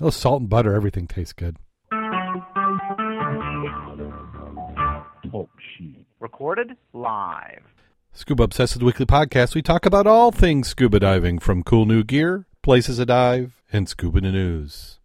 Oh, salt and butter, everything tastes good. Recorded live. Scuba Obsessed Weekly Podcast. We talk about all things scuba diving, from cool new gear, places to dive, and scuba news.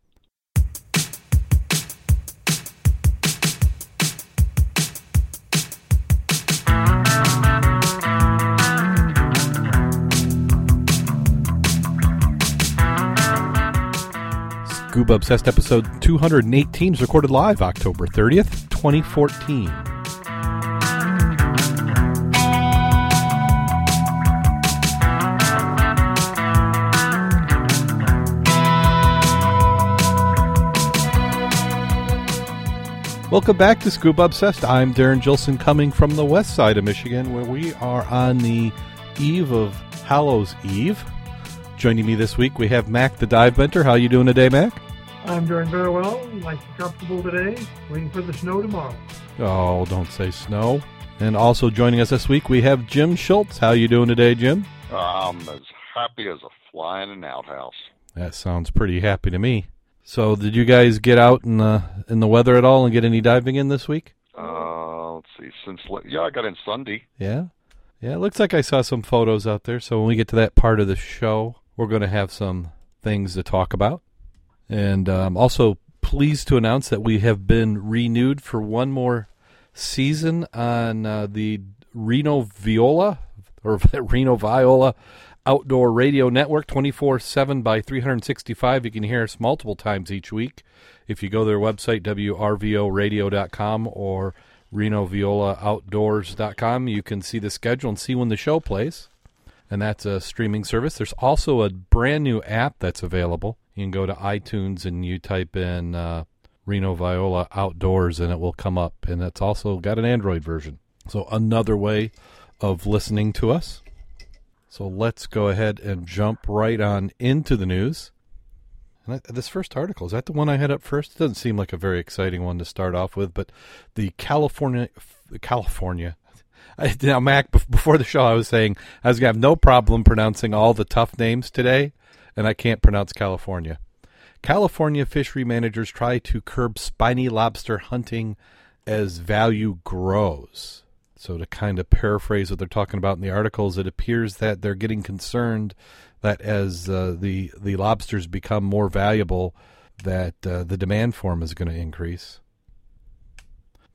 Scuba Obsessed episode 218 is recorded live October 30th, 2014. Welcome back to Scuba Obsessed. I'm Darrin Gilson coming from the west side of Michigan where we are on the eve of Hallows Eve. Joining me this week we have Mac the Dive Mentor. How you doing today, Mac? I'm doing very well. Nice and comfortable today. Waiting for the snow tomorrow. Oh, don't say snow. And also joining us this week we have Jim Schultz. How you doing today, Jim? I'm as happy as a fly in an outhouse. That sounds pretty happy to me. So, did you guys get out in the in the weather at all and get any diving in this week? Uh, let's see. Since yeah, I got in Sunday. Yeah. Yeah, it looks like I saw some photos out there. So when we get to that part of the show, we're going to have some things to talk about. And um, also pleased to announce that we have been renewed for one more season on uh, the Reno Viola or Reno Viola Outdoor Radio Network 24 7 by 365. You can hear us multiple times each week. If you go to their website, WRVOradio.com or RenoViolaOutdoors.com, you can see the schedule and see when the show plays. And that's a streaming service. There's also a brand new app that's available. You can go to iTunes and you type in uh, Reno Viola Outdoors and it will come up. And it's also got an Android version. So another way of listening to us. So let's go ahead and jump right on into the news. And this first article is that the one I had up first? It doesn't seem like a very exciting one to start off with, but the California, California. I, now, Mac, before the show, I was saying I was gonna have no problem pronouncing all the tough names today, and I can't pronounce California. California fishery managers try to curb spiny lobster hunting as value grows. So, to kind of paraphrase what they're talking about in the articles, it appears that they're getting concerned that as uh, the the lobsters become more valuable, that uh, the demand for them is going to increase.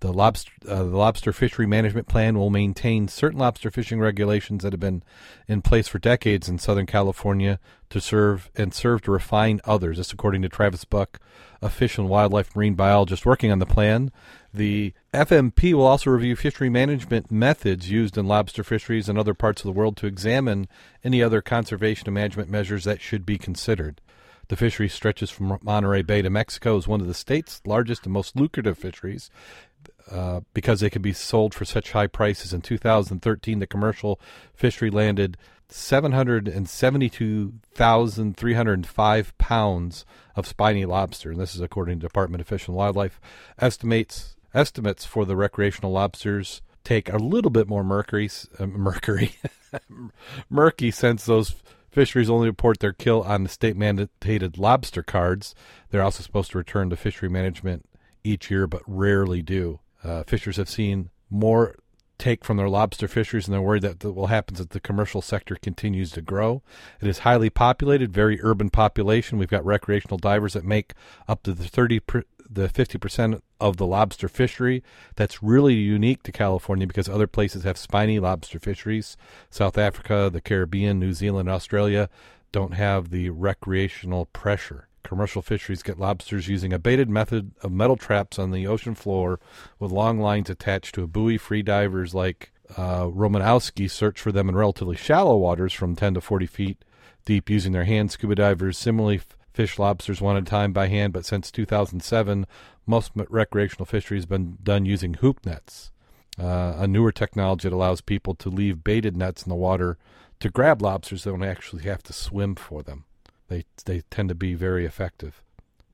The lobster uh, the lobster fishery management plan will maintain certain lobster fishing regulations that have been in place for decades in Southern California to serve and serve to refine others. This, according to Travis Buck, a fish and wildlife marine biologist working on the plan. The FMP will also review fishery management methods used in lobster fisheries and other parts of the world to examine any other conservation and management measures that should be considered. The fishery stretches from Monterey Bay to Mexico as one of the state's largest and most lucrative fisheries uh, because they can be sold for such high prices. In 2013, the commercial fishery landed 772,305 pounds of spiny lobster, and this is according to Department of Fish and Wildlife. Estimates estimates for the recreational lobsters take a little bit more mercury, uh, mercury, murky since those fisheries only report their kill on the state mandated lobster cards. They're also supposed to return to fishery management each year, but rarely do. Uh, fishers have seen more take from their lobster fisheries, and they're worried that what will happen as the commercial sector continues to grow. It is highly populated, very urban population. We've got recreational divers that make up to the thirty per, the fifty percent of the lobster fishery. That's really unique to California because other places have spiny lobster fisheries. South Africa, the Caribbean, New Zealand, Australia don't have the recreational pressure. Commercial fisheries get lobsters using a baited method of metal traps on the ocean floor with long lines attached to a buoy. Free divers like uh, Romanowski search for them in relatively shallow waters from 10 to 40 feet deep using their hands. Scuba divers similarly f- fish lobsters one at a time by hand, but since 2007, most recreational fishery has been done using hoop nets, uh, a newer technology that allows people to leave baited nets in the water to grab lobsters. They don't actually have to swim for them. They they tend to be very effective.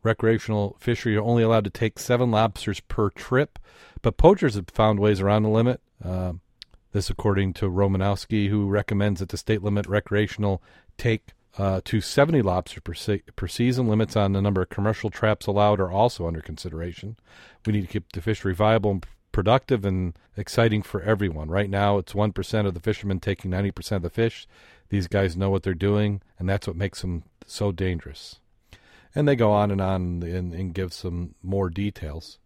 Recreational fishery are only allowed to take seven lobsters per trip, but poachers have found ways around the limit. Uh, this, according to Romanowski, who recommends that the state limit recreational take uh, to 70 lobsters per, se- per season. Limits on the number of commercial traps allowed are also under consideration. We need to keep the fishery viable and productive and exciting for everyone. Right now, it's 1% of the fishermen taking 90% of the fish. These guys know what they're doing, and that's what makes them so dangerous. And they go on and on and, and give some more details.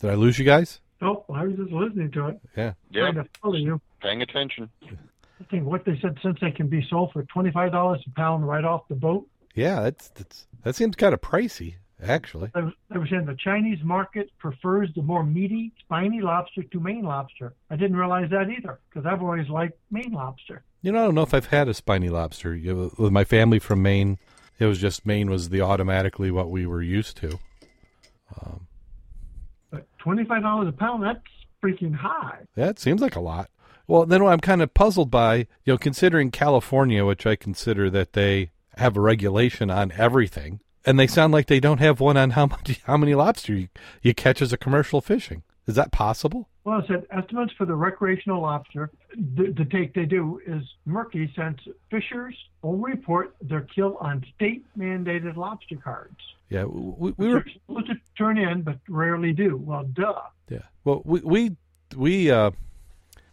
Did I lose you guys? Oh, I was just listening to it. Yeah. Yep, Trying to follow you. paying attention. I think what they said since they can be sold for twenty-five dollars a pound right off the boat. Yeah, that's, that's that seems kind of pricey, actually. They was, they were saying the Chinese market prefers the more meaty, spiny lobster to Maine lobster. I didn't realize that either because I've always liked Maine lobster. You know, I don't know if I've had a spiny lobster You know, with my family from Maine. It was just Maine was the automatically what we were used to. Um, but twenty-five dollars a pound—that's freaking high. Yeah, it seems like a lot. Well, then I'm kind of puzzled by, you know, considering California, which I consider that they have a regulation on everything, and they sound like they don't have one on how much how many lobster you, you catch as a commercial fishing. Is that possible? Well, I said estimates for the recreational lobster. The, the take they do is murky since fishers will report their kill on state mandated lobster cards. Yeah, we, we were supposed to turn in, but rarely do. Well, duh. Yeah. Well, we we we uh,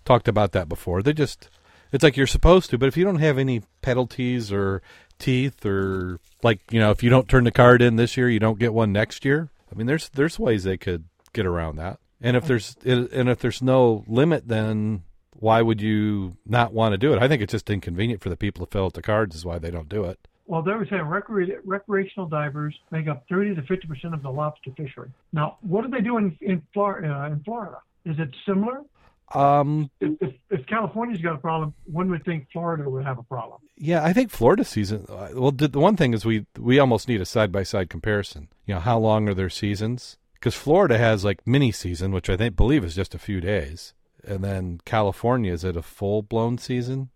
talked about that before. They just it's like you're supposed to, but if you don't have any penalties or teeth or like you know if you don't turn the card in this year, you don't get one next year. I mean, there's there's ways they could get around that. And if there's and if there's no limit, then why would you not want to do it? I think it's just inconvenient for the people to fill out the cards. Is why they don't do it. Well, they were saying recre- recreational divers make up 30 to 50 percent of the lobster fishery. Now, what do they do in in, Flor- uh, in Florida? Is it similar? Um, If, if, if California's got a problem, one would think Florida would have a problem. Yeah, I think Florida season. uh, Well, the the one thing is we we almost need a side by side comparison. You know, how long are their seasons? Because Florida has like mini season, which I think believe is just a few days, and then California is it a full blown season?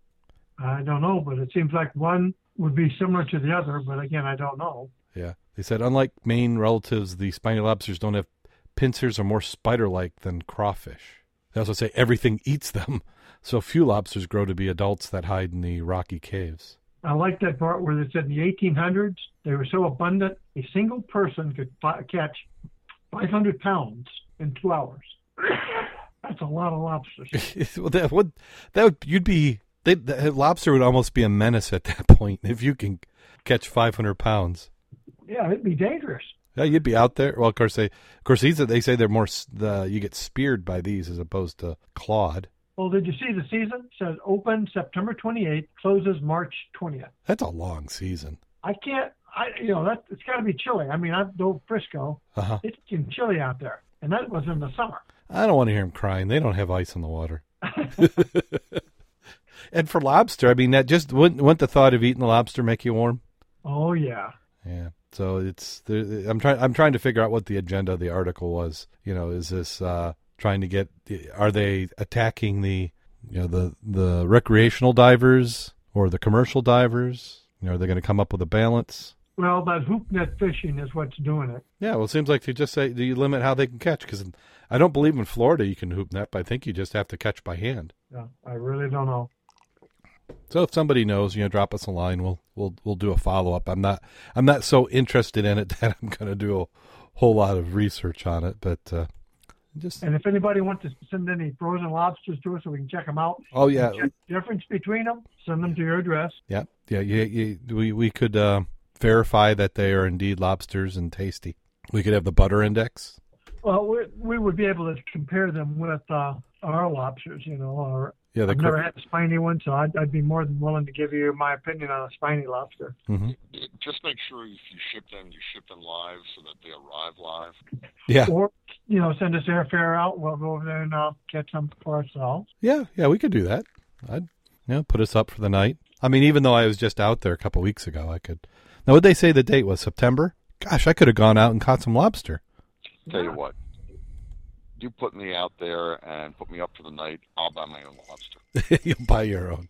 I don't know, but it seems like one would be similar to the other. But again, I don't know. Yeah, they said unlike Maine relatives, the spiny lobsters don't have pincers or more spider like than crawfish. They also say everything eats them, so few lobsters grow to be adults that hide in the rocky caves. I like that part where they said in the 1800s they were so abundant a single person could fi- catch 500 pounds in two hours. That's a lot of lobsters. well, that would that would you'd be they, the lobster would almost be a menace at that point if you can catch 500 pounds. yeah, it'd be dangerous. Yeah, you'd be out there. Well, of course they, of course these they say they're more the you get speared by these as opposed to clawed. Well, did you see the season? It says open September 28th, closes March 20th. That's a long season. I can't. I you know that it's got to be chilly. I mean, I know Frisco. Uh huh. It's getting chilly out there, and that was in the summer. I don't want to hear them crying. They don't have ice in the water. and for lobster, I mean, that just wouldn't wouldn't the thought of eating the lobster make you warm? Oh yeah. Yeah. So it's I'm trying I'm trying to figure out what the agenda of the article was. You know, is this uh, trying to get are they attacking the you know the the recreational divers or the commercial divers? You know, are they going to come up with a balance? Well, that hoop net fishing is what's doing it. Yeah, well, it seems like they just say do you limit how they can catch? Because I don't believe in Florida you can hoop net, but I think you just have to catch by hand. Yeah, I really don't know. So if somebody knows, you know, drop us a line. We'll we'll we'll do a follow up. I'm not I'm not so interested in it that I'm going to do a whole lot of research on it, but uh, just And if anybody wants to send any frozen lobsters to us so we can check them out, oh yeah difference between them, send them to your address. yeah yeah yeah, yeah we we could uh, verify that they are indeed lobsters and tasty. We could have the butter index. Well, we, we would be able to compare them with uh, our lobsters, you know. Or Yeah, the I've never had a spiny one, so I'd, I'd be more than willing to give you my opinion on a spiny lobster. hmm Just make sure if you ship them, you ship them live so that they arrive live. Yeah Or, you know, send us airfare out. We'll go over there and uh, catch them for ourselves. yeah yeah we could do that. I'd you know put us up for the night. I mean, even though I was just out there a couple weeks ago, I could. Now, what they say the date was September? Gosh, I could have gone out and caught some lobster. Tell you what, you put me out there and put me up for the night. I'll buy my own lobster. You'll buy your own.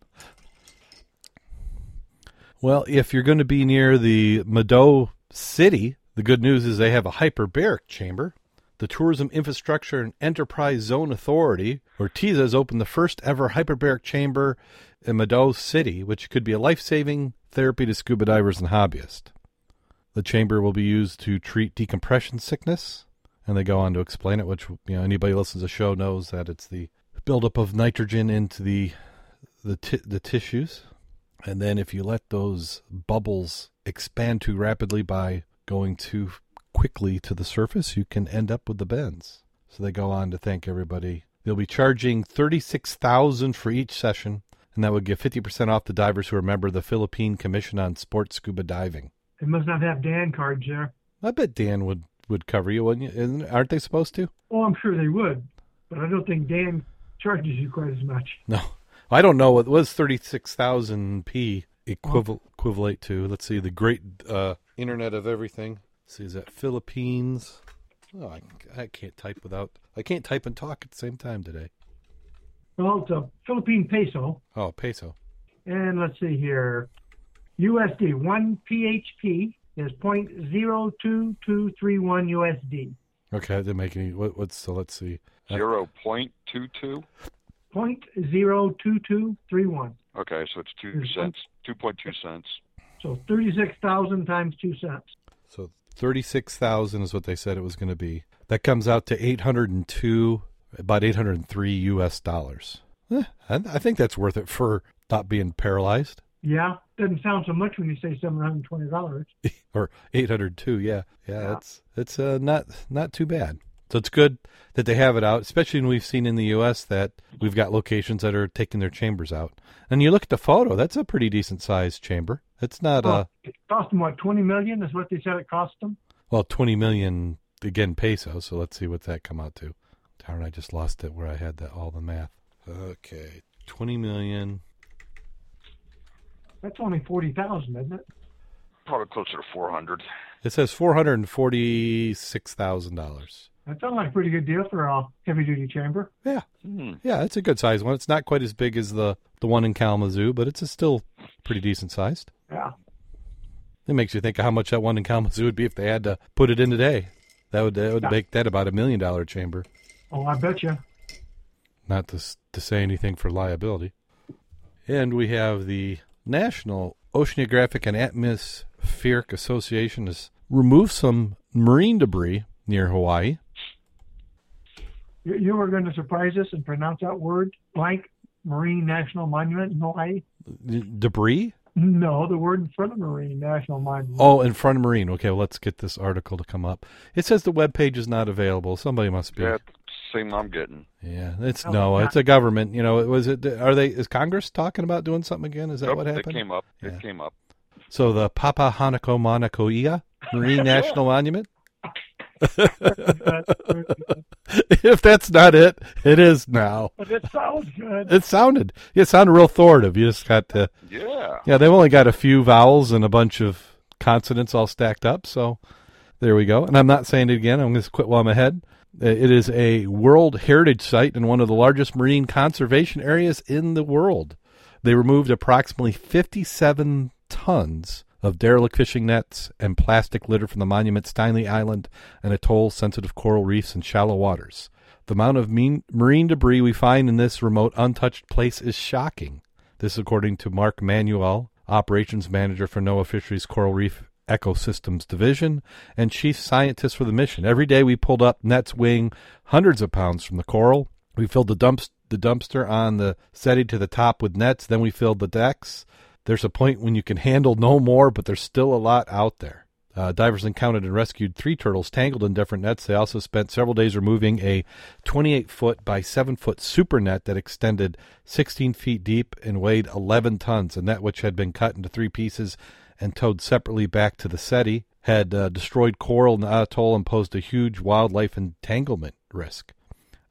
Well, if you're going to be near the Mado City, the good news is they have a hyperbaric chamber. The Tourism Infrastructure and Enterprise Zone Authority, or TIEZA, has opened the first ever hyperbaric chamber in Mado City, which could be a life saving therapy to scuba divers and hobbyists. The chamber will be used to treat decompression sickness, and they go on to explain it. Which you know anybody who listens to the show knows that it's the buildup of nitrogen into the the ti- the tissues, and then if you let those bubbles expand too rapidly by going too quickly to the surface, you can end up with the bends. So they go on to thank everybody. They'll be charging thirty six thousand for each session, and that would give fifty percent off the divers who are a member of the Philippine Commission on Sports Scuba Diving. They must not have DAN cards there. I bet DAN would would cover you, wouldn't you? Aren't they supposed to? Oh, I'm sure they would, but I don't think DAN charges you quite as much. No, I don't know what was thirty six thousand p equivalent equivalent to. Let's see, the great uh, Internet of everything. Let's see, is that Philippines? Oh, I, I can't type without. I can't type and talk at the same time today. Well, it's a Philippine peso, Oh, peso. and let's see here, USD one PHP is point zero two two three one USD. Okay, that didn't make any. What, what's so? Let's see. Uh, Zero point two two. Point zero two two three one. Okay, so it's two cents, two point two cents. So thirty six thousand times two cents. So thirty six thousand is what they said it was going to be. That comes out to eight hundred and two, about eight hundred and three U.S. dollars. Eh, I, I think that's worth it for not being paralyzed. Yeah, doesn't sound so much when you say seven hundred twenty dollars. or 802 yeah yeah Yeah. it's it's uh not not too bad so it's good that they have it out especially when we've seen in the us that we've got locations that are taking their chambers out and you look at the photo that's a pretty decent sized chamber it's not uh Well, it cost them what twenty million is what they said it cost them. well 20 million again pesos so let's see what that come out to darn i just lost it where i had that all the math okay 20 million That's only forty thousand, isn't it? Probably closer to four hundred. it says $446000 That sounds like a pretty good deal for a heavy duty chamber. yeah Hmm. Yeah, it's a good sized one. It's not quite as big as the the one in Kalamazoo, but it's a still pretty decent sized. Yeah. It makes you think of how much that one in Kalamazoo would be if they had to put it in today. That would that would Yeah. make that about a million dollar chamber. Oh, I bet you. Not to to say anything for liability. And we have the National Oceanographic and Atmospheric Association has removed some marine debris near Hawaii. You, you were going to surprise us and pronounce that word blank Marine National Monument in Hawaii. D- debris? No, the word in front of Marine National Monument. Oh, in front of marine. Okay, well, let's get this article to come up. It says the web page is not available. Somebody must be. Yeah, same I'm getting. Yeah, it's oh, No, no, it's it's a government. You know, was it? Are they? Is Congress talking about doing something again? Is that Nope, what happened? It came up. Yeah. It came up. So the Papa Hanako Mauna Marine National Monument. if that's not it, it is now. but it sounds good. It sounded. It sounded real authoritative. You just got to. Yeah. Yeah, they've only got a few vowels and a bunch of consonants all stacked up. So there we go. And I'm not saying it again. I'm going to quit while I'm ahead. Uh, It is a World Heritage Site and one of the largest marine conservation areas in the world. They removed approximately 57 tons of derelict fishing nets and plastic litter from the monument's tiny island and atoll sensitive coral reefs and shallow waters. The amount of mean, marine debris we find in this remote, untouched place is shocking. This, according to Mark Manuel, operations manager for NOAA Fisheries Coral Reef Ecosystems Division and chief scientist for the mission. Every day we pulled up nets weighing hundreds of pounds from the coral. We filled the dumps the dumpster on the setting to the top with nets. Then we filled the decks. There's a point when you can handle no more, but there's still a lot out there. Uh, divers encountered and rescued three turtles tangled in different nets. They also spent several days removing a 28 foot by 7 foot super net that extended 16 feet deep and weighed 11 tons. A net which had been cut into three pieces and towed separately back to the Sette had uh, destroyed coral in the atoll and posed a huge wildlife entanglement risk.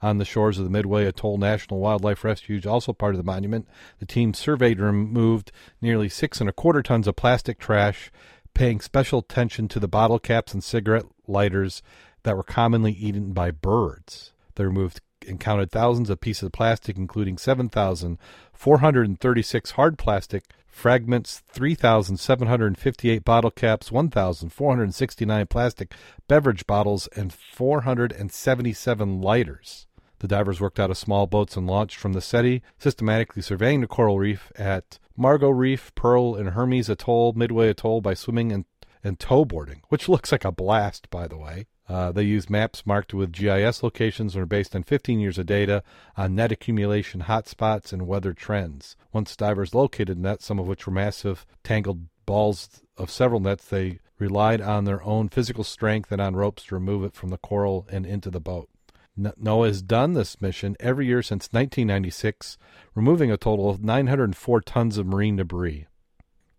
On the shores of the Midway Atoll National Wildlife Refuge, also part of the monument, the team surveyed and removed nearly six and a quarter tons of plastic trash, paying special attention to the bottle caps and cigarette lighters that were commonly eaten by birds. They removed and counted thousands of pieces of plastic, including 7,436 hard plastic fragments, 3,758 bottle caps, 1,469 plastic beverage bottles, and 477 lighters. The divers worked out of small boats and launched from the Sette, systematically surveying the coral reef at Margot Reef, Pearl, and Hermes Atoll, Midway Atoll by swimming and, and tow boarding, which looks like a blast, by the way. Uh, they use maps marked with GIS locations and are based on 15 years of data on net accumulation, hotspots, and weather trends. Once divers located nets, some of which were massive, tangled balls of several nets, they relied on their own physical strength and on ropes to remove it from the coral and into the boat. NOAA has done this mission every year since 1996, removing a total of 904 tons of marine debris.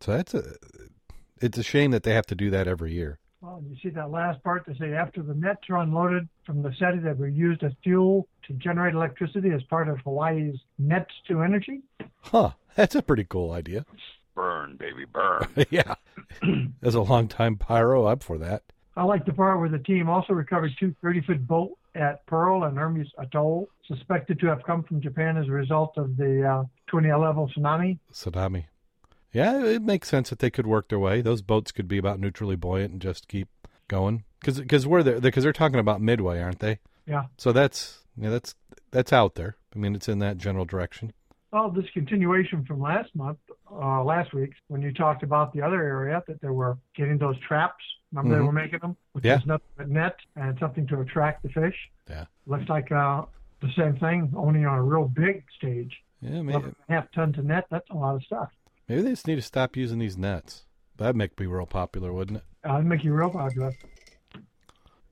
So that's a. It's a shame that they have to do that every year. Well, you see that last part, they say after the nets are unloaded from the Sette that were used as fuel to generate electricity as part of Hawaii's Nets to Energy. Huh. That's a pretty cool idea. Burn, baby, burn. yeah. As a longtime pyro, I'm for that. I like the part where the team also recovered two 30 foot boat at Pearl and Hermes Atoll, suspected to have come from Japan as a result of the uh, 20 level tsunami. Tsunami. Yeah, it makes sense that they could work their way. Those boats could be about neutrally buoyant and just keep going. Because because we're there because they're talking about Midway, aren't they? Yeah. So that's yeah that's that's out there. I mean, it's in that general direction. Well, this continuation from last month, uh, last week, when you talked about the other area that they were getting those traps. Remember they Mhm. were making them with Yeah. just nothing but net and something to attract the fish. Yeah. Looks like uh, the same thing, only on a real big stage. Yeah, maybe, Eleven and a half tons of net. That's a lot of stuff. Maybe they just need to stop using these nets. That'd make me real popular, wouldn't it? Uh, it'd make you real popular.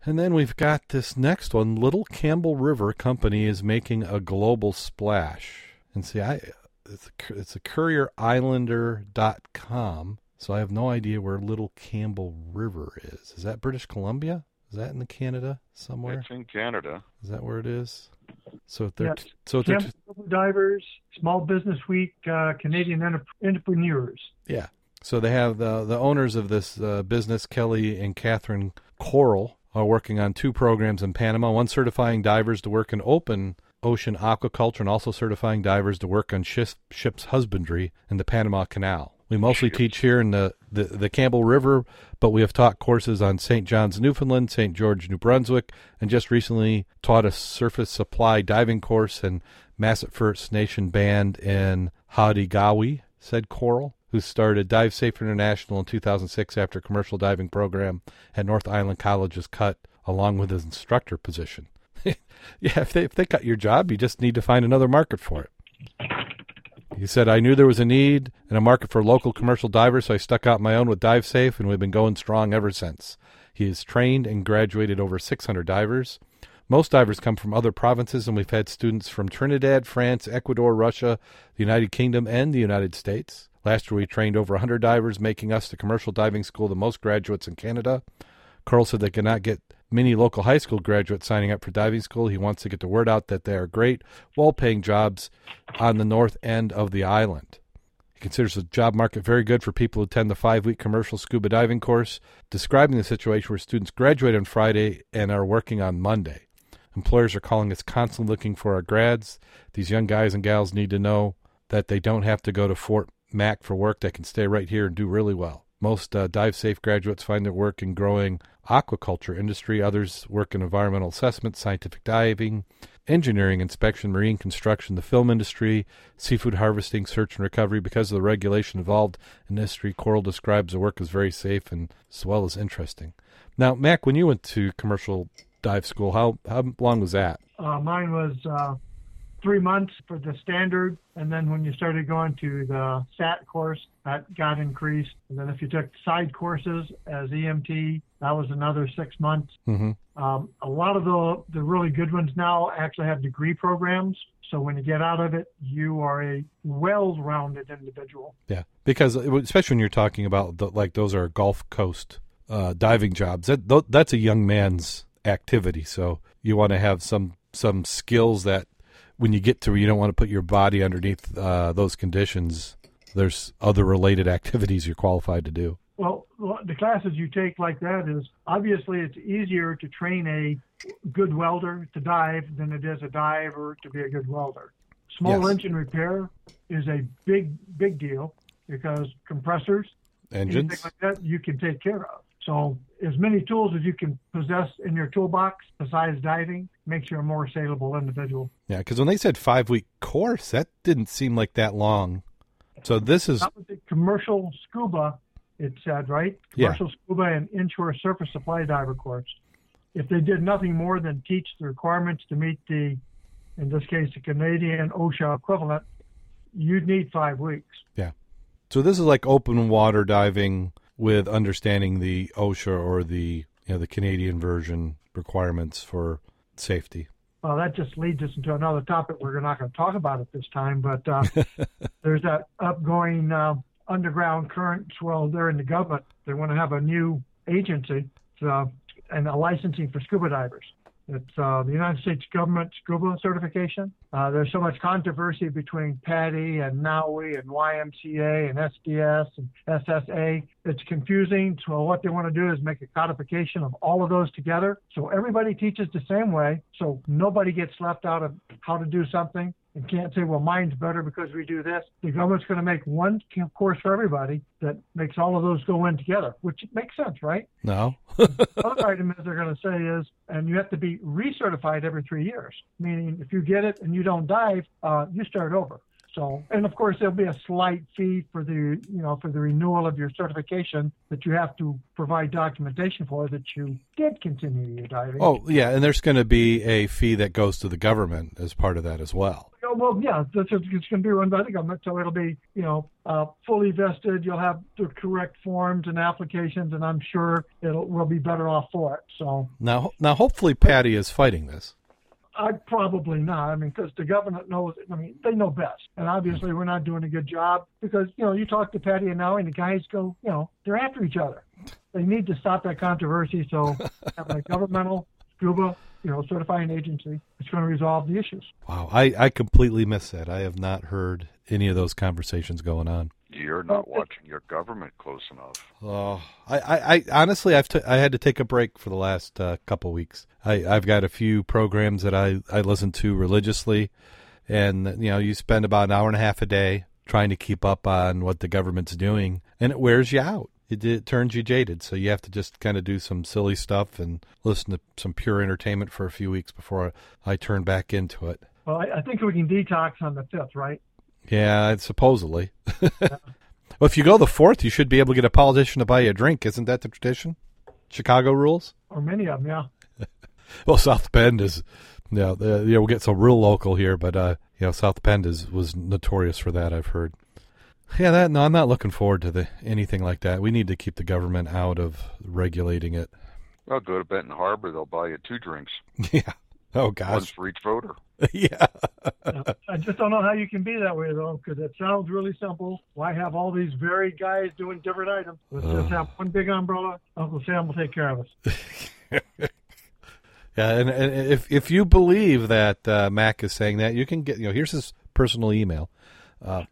And then we've got this next one. Little Campbell River Company is making a global splash. And see, I it's a, it's a courierislander.com. So I have no idea where Little Campbell River is. Is that British Columbia? Is that in the Canada somewhere? It's in Canada. Is that where it is? So if they're Yes. so if they're Camp Divers, Small Business Week, uh, Canadian Enter- Entrepreneurs. Yeah. So they have the the owners of this uh, business, Kelly and Catherine Coral, are working on two programs in Panama. One certifying divers to work in open ocean aquaculture, and also certifying divers to work on ship, ships husbandry in the Panama Canal. We mostly teach here in the, the, the Campbell River, but we have taught courses on St. John's, Newfoundland, St. George, New Brunswick, and just recently taught a surface supply diving course in Masset First Nation Band in Haida Gwaii, said Coral, who started Dive Safe International in 2006 after a commercial diving program at North Island College was cut along with his instructor position. yeah, if they, if they cut your job, you just need to find another market for it. He said, I knew there was a need and a market for local commercial divers, so I stuck out my own with Dive Safe, and we've been going strong ever since. He has trained and graduated over 600 divers. Most divers come from other provinces, and we've had students from Trinidad, France, Ecuador, Russia, the United Kingdom, and the United States. Last year, we trained over 100 divers, making us the commercial diving school the most graduates in Canada. Carl said they cannot get many local high school graduates signing up for diving school. He wants to get the word out that they are great, well paying jobs on the north end of the island. He considers the job market very good for people who attend the five week commercial scuba diving course, describing the situation where students graduate on Friday and are working on Monday. Employers are calling us constantly looking for our grads. These young guys and gals need to know that they don't have to go to Fort Mac for work. They can stay right here and do really well. Most uh, dive safe graduates find their work in growing aquaculture industry. Others work in environmental assessment, scientific diving, engineering, inspection, marine construction, the film industry, seafood harvesting, search and recovery. Because of the regulation involved in the industry, Coral describes the work as very safe and as well as interesting. Now, Mac, when you went to commercial dive school, how how long was that? Uh, mine was uh, three months for the standard, and then when you started going to the SAT course, that got increased. And then if you took side courses as EMT, that was another six months. Mm-hmm. Um, a lot of the the really good ones now actually have degree programs. So when you get out of it, you are a well-rounded individual. Yeah, because especially when you're talking about the, like those are Gulf Coast uh, diving jobs. That that's a young man's activity. So you want to have some some skills that when you get to you don't want to put your body underneath uh, those conditions. There's other related activities you're qualified to do. Well, the classes you take like that is obviously it's easier to train a good welder to dive than it is a diver to be a good welder. Small Yes. engine repair is a big, big deal because compressors, Engines. like that, you can take care of. So as many tools as you can possess in your toolbox besides diving makes you a more saleable individual. Yeah, because when they said five week course, that didn't seem like that long. So this is commercial scuba, it said, right? Yeah. Commercial scuba and inshore surface supply diver course. If they did nothing more than teach the requirements to meet the, in this case, the Canadian OSHA equivalent, you'd need five weeks. Yeah. So this is like open water diving with understanding the OSHA or the you know the Canadian version requirements for safety. Well, that just leads us into another topic we're not going to talk about at this time, but uh, there's that upgoing uh, underground current. Well, they're in the government. They want to have a new agency uh, and a licensing for scuba divers. It's uh, the United States government scuba certification. Uh, there's so much controversy between PADI and NAUI and YMCA and SDS and SSA. It's confusing. So what they want to do is make a codification of all of those together. So everybody teaches the same way. So nobody gets left out of how to do something and can't say, well, mine's better because we do this. The government's going to make one course for everybody that makes all of those go in together, which makes sense, right? No, Other item is they're going to say is, and you have to be recertified every three years, meaning if you get it and you don't dive, uh, you start over. So, and of course, there'll be a slight fee for the, you know, for the renewal of your certification that you have to provide documentation for that you did continue your diving. oh yeah, and there's going to be a fee that goes to the government as part of that as well. Well, yeah, that's it's going to be run by the government, so it'll be, you know, uh, fully vested. You'll have the correct forms and applications, and I'm sure it'll we'll be better off for it. So, Now, now, hopefully, PADI is fighting this. I probably not. I mean, because the government knows. I mean, they know best, and obviously we're not doing a good job because you know you talk to PADI and now, and the guys go, you know, they're after each other. They need to stop that controversy. So, have a governmental scuba, you know, certifying agency that's going to resolve the issues. Wow, I, I completely missed that. I have not heard any of those conversations going on. You're not watching your government close enough. Oh, I, I, I honestly, I've t- I had to take a break for the last uh, couple weeks. I, I've got a few programs that I, I listen to religiously, and you know, you spend about an hour and a half a day trying to keep up on what the government's doing, and it wears you out. It, it turns you jaded, so you have to just kind of do some silly stuff and listen to some pure entertainment for a few weeks before I turn back into it. Well, I, I think we can detox on the fifth, right? Yeah, supposedly. well, if you go the fourth, you should be able to get a politician to buy you a drink. Isn't that the tradition? Chicago rules. Or many of them, yeah. Well, South Bend is, yeah, know, the, you know, we'll get so real local here, but uh, you know, South Bend is was notorious for that. I've heard. Yeah, that no, I'm not looking forward to the anything like that. We need to keep the government out of regulating it. Well, go to Benton Harbor. They'll buy you two drinks, Yeah. Oh one gosh. for each voter. yeah. I just don't know how you can be that way though, because it sounds really simple. Why have all these varied guys doing different items? Let's Ugh. just have one big umbrella. Uncle Sam will take care of us. Yeah, and, and if if you believe that uh, Mac is saying that, you can get you know here's his personal email. Uh,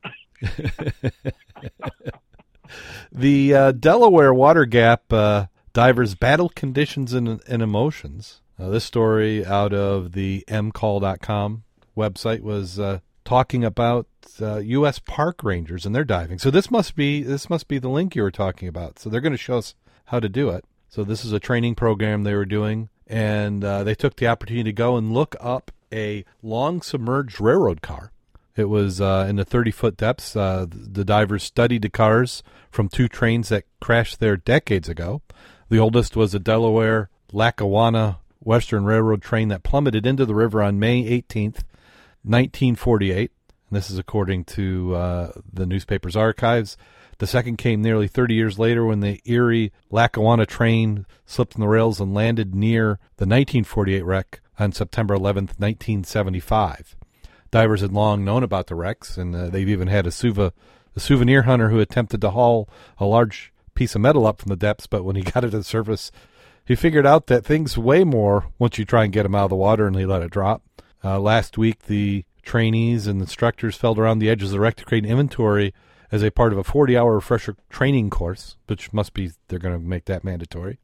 the uh, Delaware Water Gap uh, divers battle conditions and, and emotions. Uh, this story out of the mcall.com website was uh, talking about uh, U.S. park rangers and their diving. So this must be this must be the link you were talking about. So they're going to show us how to do it. So this is a training program they were doing, and uh, they took the opportunity to go and look up a long submerged railroad car. It was uh, in the 30 foot depths. Uh, the divers studied the cars from two trains that crashed there decades ago. The oldest was a Delaware Lackawanna Western Railroad train that plummeted into the river on May 18th, 1948. And this is according to uh, the newspaper's archives. The second came nearly 30 years later when the Erie Lackawanna train slipped on the rails and landed near the 1948 wreck on September 11th, 1975. Divers had long known about the wrecks, and uh, they've even had a, suva, a souvenir hunter who attempted to haul a large piece of metal up from the depths, but when he got it to the surface, he figured out that things weigh more once you try and get them out of the water, and he let it drop. Uh, last week, the trainees and instructors felt around the edges of the wreck to create an inventory as a part of a 40-hour refresher training course, which must be they're going to make that mandatory.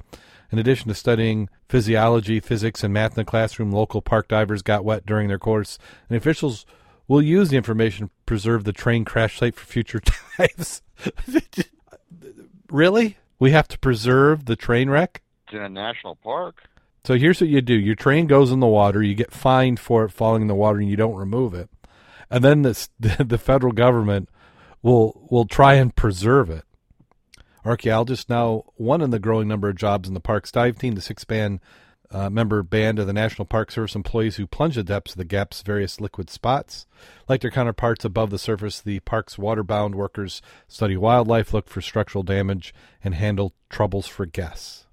In addition to studying physiology, physics, and math in the classroom, local park divers got wet during their course, and officials will use the information to preserve the train crash site for future dives. really? We have to preserve the train wreck. It's in a national park. So here's what you do: your train goes in the water, you get fined for it falling in the water, and you don't remove it, and then this, the federal government will will try and preserve it. Archaeologists now one in the growing number of jobs in the park's dive team, the six-man uh, member band of the National Park Service employees who plunge the depths of the gap's various liquid spots. Like their counterparts above the surface, the park's waterbound workers study wildlife, look for structural damage, and handle troubles for guests.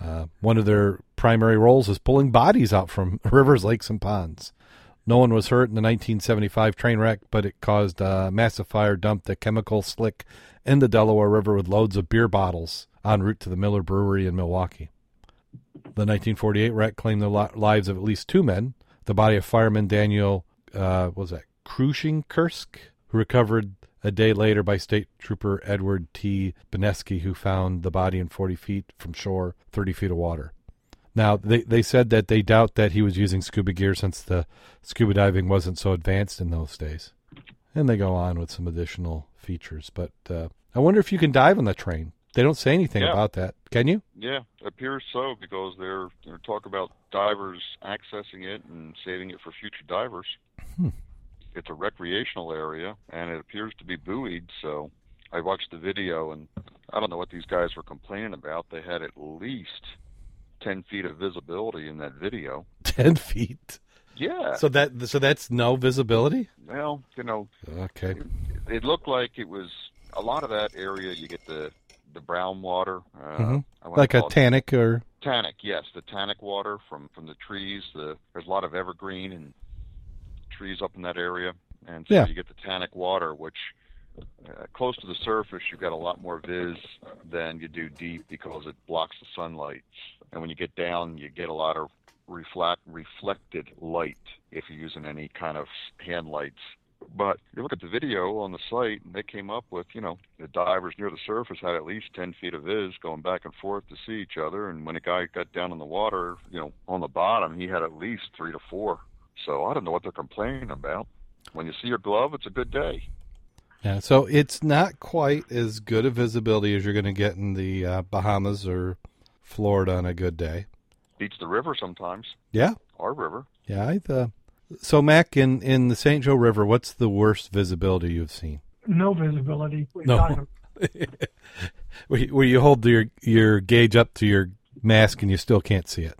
Uh, one of their primary roles is pulling bodies out from rivers, lakes, and ponds. No one was hurt in the 1975 train wreck, but it caused a massive fire dumped a chemical slick in the Delaware River with loads of beer bottles en route to the Miller Brewery in Milwaukee. The 1948 wreck claimed the lives of at least two men. The body of fireman Daniel, uh, was that, Krushinkursk, who recovered a day later by State Trooper Edward T. Beneski, who found the body in 40 feet from shore, 30 feet of water. Now, they, they said that they doubt that he was using scuba gear since the scuba diving wasn't so advanced in those days. And they go on with some additional features. But uh, I wonder if you can dive on the train. They don't say anything Yeah. about that. Can you? Yeah, it appears so because they're they're talk about divers accessing it and saving it for future divers. Hmm. It's a recreational area and it appears to be buoyed. So I watched the video and I don't know what these guys were complaining about. They had at least ten feet of visibility in that video. 10 feet. Yeah. So that so that's no visibility? well, you know, Okay. it looked like it was a lot of that area. You get the the brown water, uh, Mhm. Like a it tannic or Tannic, yes, the tannic water from from the trees. The there's a lot of evergreen and trees up in that area, and so Yeah. you get the tannic water, which uh, close to the surface you've got a lot more vis than you do deep because it blocks the sunlight, and when you get down, you get a lot of reflect reflected light if you're using any kind of hand lights. But you look at the video on the site, and they came up with, you know, the divers near the surface had at least 10 feet of vis going back and forth to see each other. And when a guy got down in the water, you know, on the bottom, he had at least three to four. So I don't know what they're complaining about. When you see your glove, it's a good day. Yeah, so it's not quite as good a visibility as you're going to get in the uh, Bahamas or Florida on a good day. Beats the river sometimes, Yeah, our river. yeah. I, uh, so Mac, in in the St. Joe River, what's the worst visibility you've seen? No visibility. We No. where, you, where you hold your your gauge up to your mask and you still can't see it.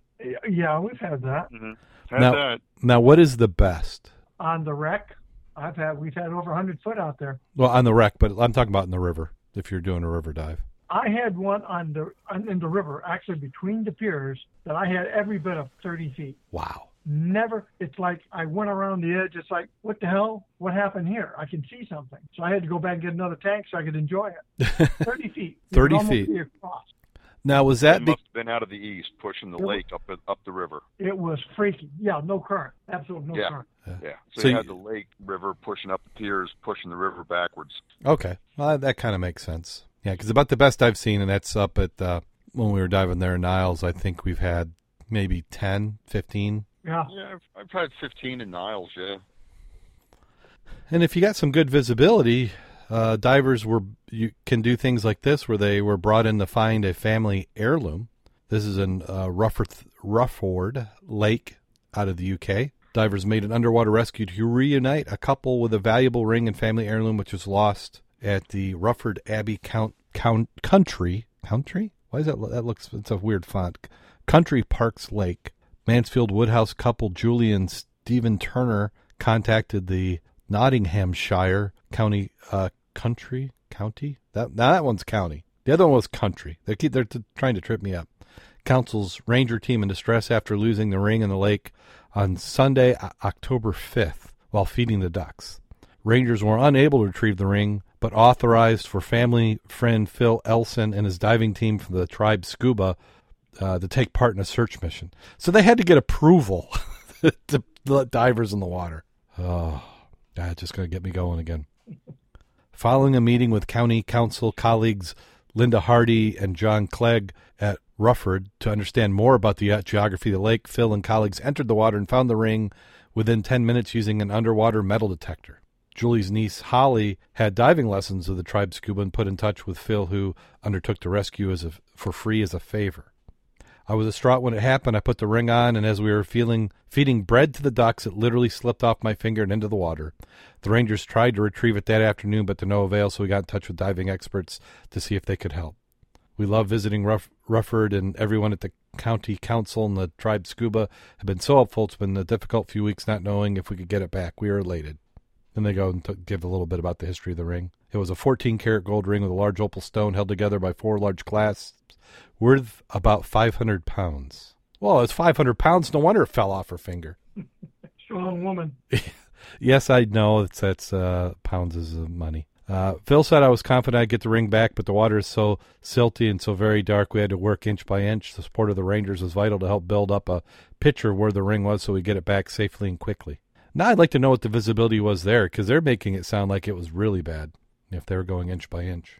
Yeah, we've had that Mm-hmm. Had Now- that. Now, what is the best? on the wreck. I've had we've had over 100 foot out there. Well, on the wreck, but I'm talking about in the river. If you're doing a river dive, I had one on the on, in the river, actually between the piers, that I had every bit of 30 feet. wow. Never. It's like I went around the edge. It's like, what the hell? What happened here? I can see something. So I had to go back and get another tank so I could enjoy it. 30 feet. 30 feet. across. Now, was It that be- must have been out of the east, pushing the It was- lake up up the river. It was freaky. Yeah, no current. Absolutely no Yeah. current. Yeah. So, So you you- had the lake river pushing up the piers, pushing the river backwards. okay? Well, that kind of makes sense. Yeah, because about the best I've seen, and that's up at uh, when we were diving there in Niles. I think we've had maybe 10, 15. Yeah. Yeah, I've, I've had 15 in Niles. Yeah. And if you got some good visibility, uh, divers were you can do things like this where they were brought in to find a family heirloom. This is in uh, Rufford, Rufford Lake out of the UK. Divers made an underwater rescue to reunite a couple with a valuable ring and family heirloom, which was lost at the Rufford Abbey Count, Count Country Country. Why is that? That looks it's a weird font. Country Parks Lake. Mansfield Woodhouse couple Julie and Stephen Turner contacted the Nottinghamshire County uh, Country County. That now that one's county. The other one was country. They keep they're t- trying to trip me up. Council's ranger team in distress after losing the ring in the lake on Sunday, October 5th, while feeding the ducks. Rangers were unable to retrieve the ring, but authorized for family friend Phil Elson and his diving team from the tribe Scuba uh, to take part in a search mission. So they had to get approval to let divers in the water. Oh, that's just going to get me going again. Following a meeting with county council colleagues Linda Hardy and John Clegg at Rufford to understand more about the uh, geography of the lake, Phil and colleagues entered the water and found the ring within 10 minutes using an underwater metal detector. Julie's niece Holly had diving lessons with the tribe scuba and put in touch with Phil, who undertook to rescue as a, for free as a favor. I was distraught when it happened. I put the ring on, and as we were feeling feeding bread to the ducks, it literally slipped off my finger and into the water. The Rangers tried to retrieve it that afternoon, but to no avail, so we got in touch with diving experts to see if they could help. We love visiting Ruff- Rufford, and everyone at the county council and the tribe scuba have been so helpful. It's been a difficult few weeks not knowing if we could get it back. We are elated. Then they go and t- give a little bit about the history of the ring. It was a 14 karat gold ring with a large opal stone held together by four large clasps, worth about 500 pounds. Well, it's 500 pounds. No wonder it fell off her finger. Strong woman. Yes, I know it's that's uh, pounds is uh, money. Uh, Phil said I was confident I'd get the ring back, but the water is so silty and so very dark. We had to work inch by inch. The support of the Rangers was vital to help build up a picture where the ring was, so we get it back safely and quickly. Now I'd like to know what the visibility was there, because they're making it sound like it was really bad if they were going inch by inch.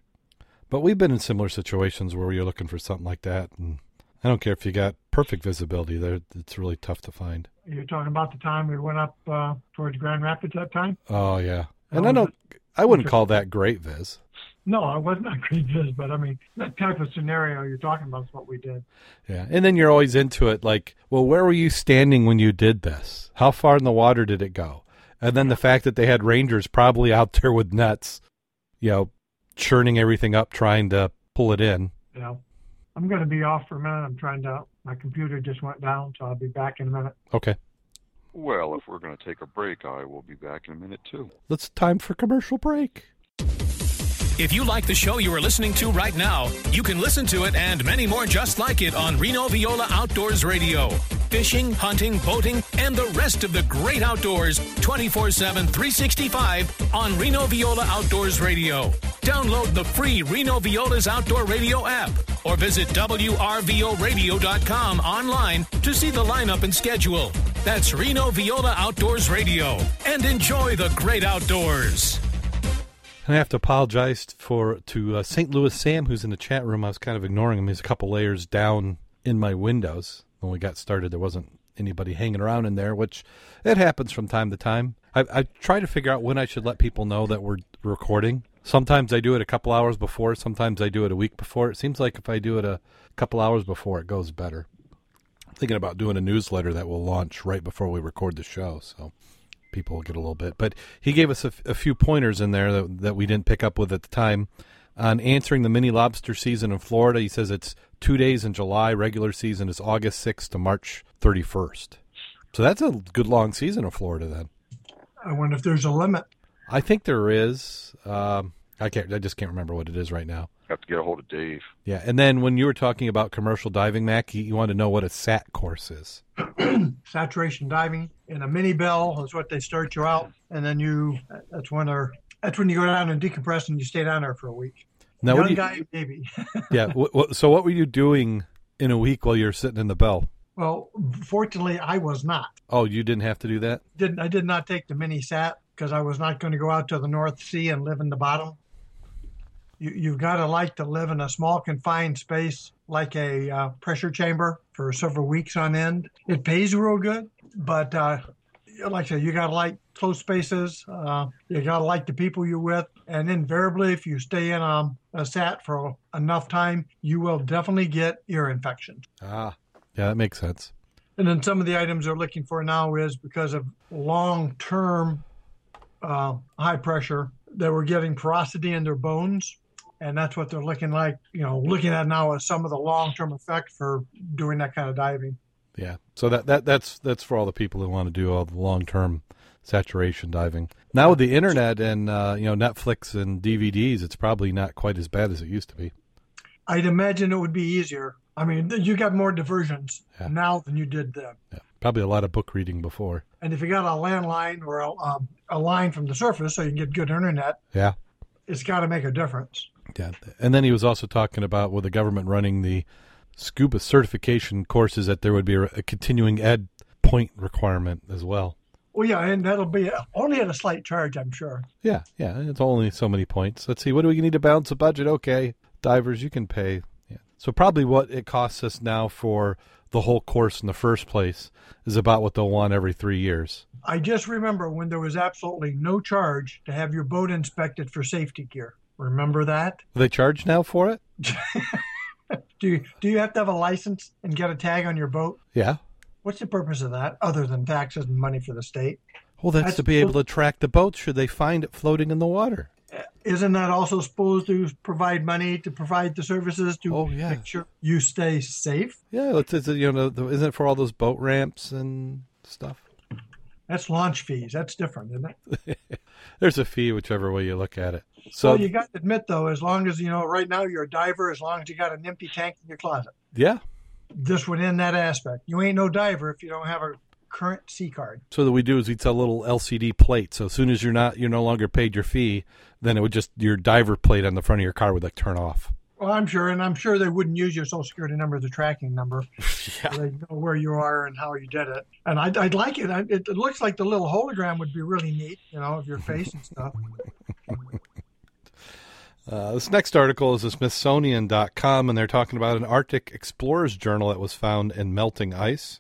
But we've been in similar situations where you're looking for something like that, and I don't care if you got perfect visibility. There, it's really tough to find. You're talking about the time we went up uh, towards Grand Rapids that time? Oh yeah, and I don't. I wouldn't call that great viz. No, I wasn't on great Viz, but I mean, that type of scenario you're talking about is what we did. Yeah, and then you're always into it. Like, well, where were you standing when you did this? How far in the water did it go? And then the fact that they had rangers probably out there with nets, you know, churning everything up, trying to pull it in. You know, I'm going to be off for a minute. I'm trying to. My computer just went down, so I'll be back in a minute. Okay, Well, if we're going to take a break, I will be back in a minute too. let's time for commercial break. If you like the show you are listening to right now, you can listen to it and many more just like it on Reno Viola Outdoors Radio. Fishing, hunting, boating, and the rest of the great outdoors 24 7, 365 on Reno Viola Outdoors Radio. Download the free Reno Viola's Outdoor Radio app or visit WRVORadio.com online to see the lineup and schedule. That's Reno Viola Outdoors Radio. And enjoy the great outdoors. And I have to apologize for to uh, St. Louis Sam, who's in the chat room. I was kind of ignoring him. He's a couple layers down in my windows. When we got started, there wasn't anybody hanging around in there, which it happens from time to time. I, I try to figure out when I should let people know that we're recording. Sometimes I do it a couple hours before. Sometimes I do it a week before. It seems like if I do it a couple hours before, it goes better. I'm thinking about doing a newsletter that will launch right before we record the show, so people will get a little bit. But he gave us a, few pointers in there that, that we didn't pick up with at the time. On answering the mini lobster season in Florida, he says it's two days in July. Regular season is August 6th to March 31st. So that's a good long season in Florida then. I wonder if there's a limit. I think there is. Um, I can't. I just can't remember what it is right now. Have to get a hold of Dave. Yeah, and then when you were talking about commercial diving, Mac, you, you wanted to know what a SAT course is. Saturation diving in a mini bell is what they start you out, and then you. That's when they're. That's when you go down and decompress, and you stay down there for a week. Now, what Young do you, guy, maybe. yeah. What, what, so, what were you doing in a week while you're sitting in the bell? well, fortunately, I was not. Oh, you didn't have to do that. Didn't I did not take the mini sat because I was not going to go out to the North Sea and live in the bottom. You you've got to like to live in a small confined space like a uh, pressure chamber for several weeks on end. It pays real good, but uh, like I said, you got to like close spaces. Uh, you got to like the people you're with, and invariably, if you stay in um, a sat for enough time, you will definitely get ear infections. Ah, yeah, that makes sense. And then some of the items they're looking for now is because of long term uh, high pressure, they were getting porosity in their bones. And that's what they're looking like, you know, looking at now as some of the long term effect for doing that kind of diving. Yeah. So that, that that's that's for all the people who want to do all the long term saturation diving. Now with the internet and uh, you know Netflix and DVDs, it's probably not quite as bad as it used to be. I'd imagine it would be easier. I mean, you got more diversions Yeah. now than you did then. Yeah. Probably a lot of book reading before. And if you got a landline or a, um, a line from the surface so you can get good internet, Yeah. it's got to make a difference. Yeah. And then he was also talking about with the government running the scuba certification courses that there would be a, a continuing ed point requirement as well. Well, yeah, and that'll be only at a slight charge, I'm sure. Yeah, yeah, it's only so many points. Let's see, what do we need to balance the budget? Okay, divers, you can pay. Yeah. So probably what it costs us now for the whole course in the first place is about what they'll want every three years. I just remember when there was absolutely no charge to have your boat inspected for safety gear. Remember that? They charge now for it? Do you do you have to have a license and get a tag on your boat? Yeah. What's the purpose of that other than taxes and money for the state? Well, that's, That's to be able to track the boat should they find it floating in the water. Uh, isn't that also supposed to provide money to provide the services to Oh, yeah. make sure you stay safe? Yeah, it's, it's you know, the- isn't it for all those boat ramps and stuff? That's launch fees. That's different, isn't it? There's a fee, whichever way you look at it. So well, you got to admit though, as long as you know, right now you're a diver. As long as you got an empty tank in your closet, yeah, this would end that aspect. You ain't no diver if you don't have a current C card. so that we do is we sell a little LCD plate. So as soon as you're not, you're no longer paid your fee, then it would just your diver plate on the front of your car would like turn off. Well, I'm sure, and I'm sure they wouldn't use your social security number as a tracking number. yeah. They know where you are and how you did it. And I'd, I'd like it. I, it. It looks like the little hologram would be really neat, you know, of your face and stuff. Uh, this next article is the Smithsonian.com, and they're talking about an Arctic Explorers Journal that was found in melting ice.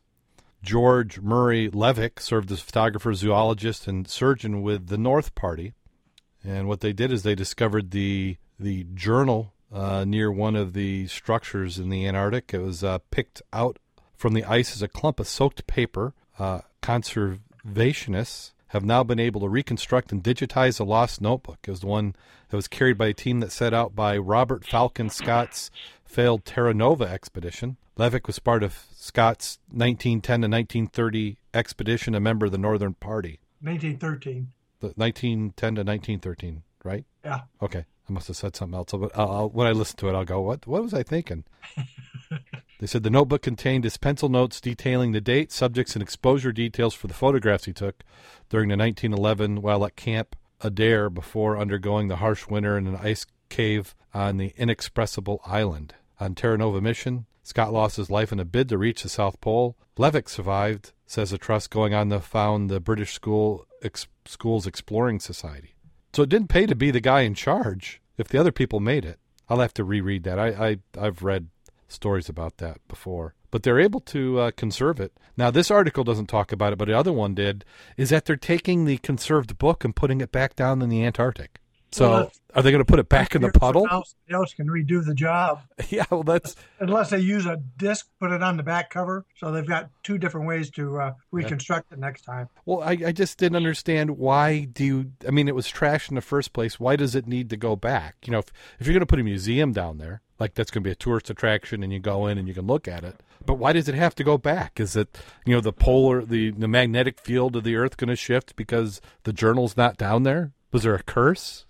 George Murray Levick served as photographer, zoologist, and surgeon with the North Party. And what they did is they discovered the the journal uh, near one of the structures in the Antarctic. It was uh, picked out from the ice as a clump of soaked paper. Uh, conservationists have now been able to reconstruct and digitize the lost notebook. It was the one that was carried by a team that set out by Robert Falcon Scott's failed Terra Nova expedition. Levick was part of Scott's 1910 to 1930 expedition, a member of the Northern Party. 1913. The 1910 to 1913, right? Yeah. Okay, I must have said something else. But I'll, I'll, when I listen to it, I'll go, "What? What was I thinking?" they said the notebook contained his pencil notes detailing the date, subjects, and exposure details for the photographs he took during the 1911 while at Camp Adare before undergoing the harsh winter in an ice cave on the inexpressible island. On Terra Nova mission, Scott lost his life in a bid to reach the South Pole. Levick survived, says a trust going on to found the British School ex, Schools Exploring Society. So it didn't pay to be the guy in charge if the other people made it. I'll have to reread that. I, I I've read stories about that before, but they're able to uh, conserve it. Now this article doesn't talk about it, but the other one did. Is that they're taking the conserved book and putting it back down in the Antarctic. So Well, are they going to put it back in the puddle? somebody else can redo the job yeah, well that's unless they use a disc, put it on the back cover. So they've got two different ways to uh, reconstruct it next time. Well, I, I just didn't understand why do you, I mean, it was trash in the first place. Why does it need to go back? You know, if, if you're going to put a museum down there, like that's going to be a tourist attraction and you go in and you can look at it, but why does it have to go back? Is it, you know, the polar, the, the magnetic field of the earth going to shift because the journal's not down there? Was there a curse?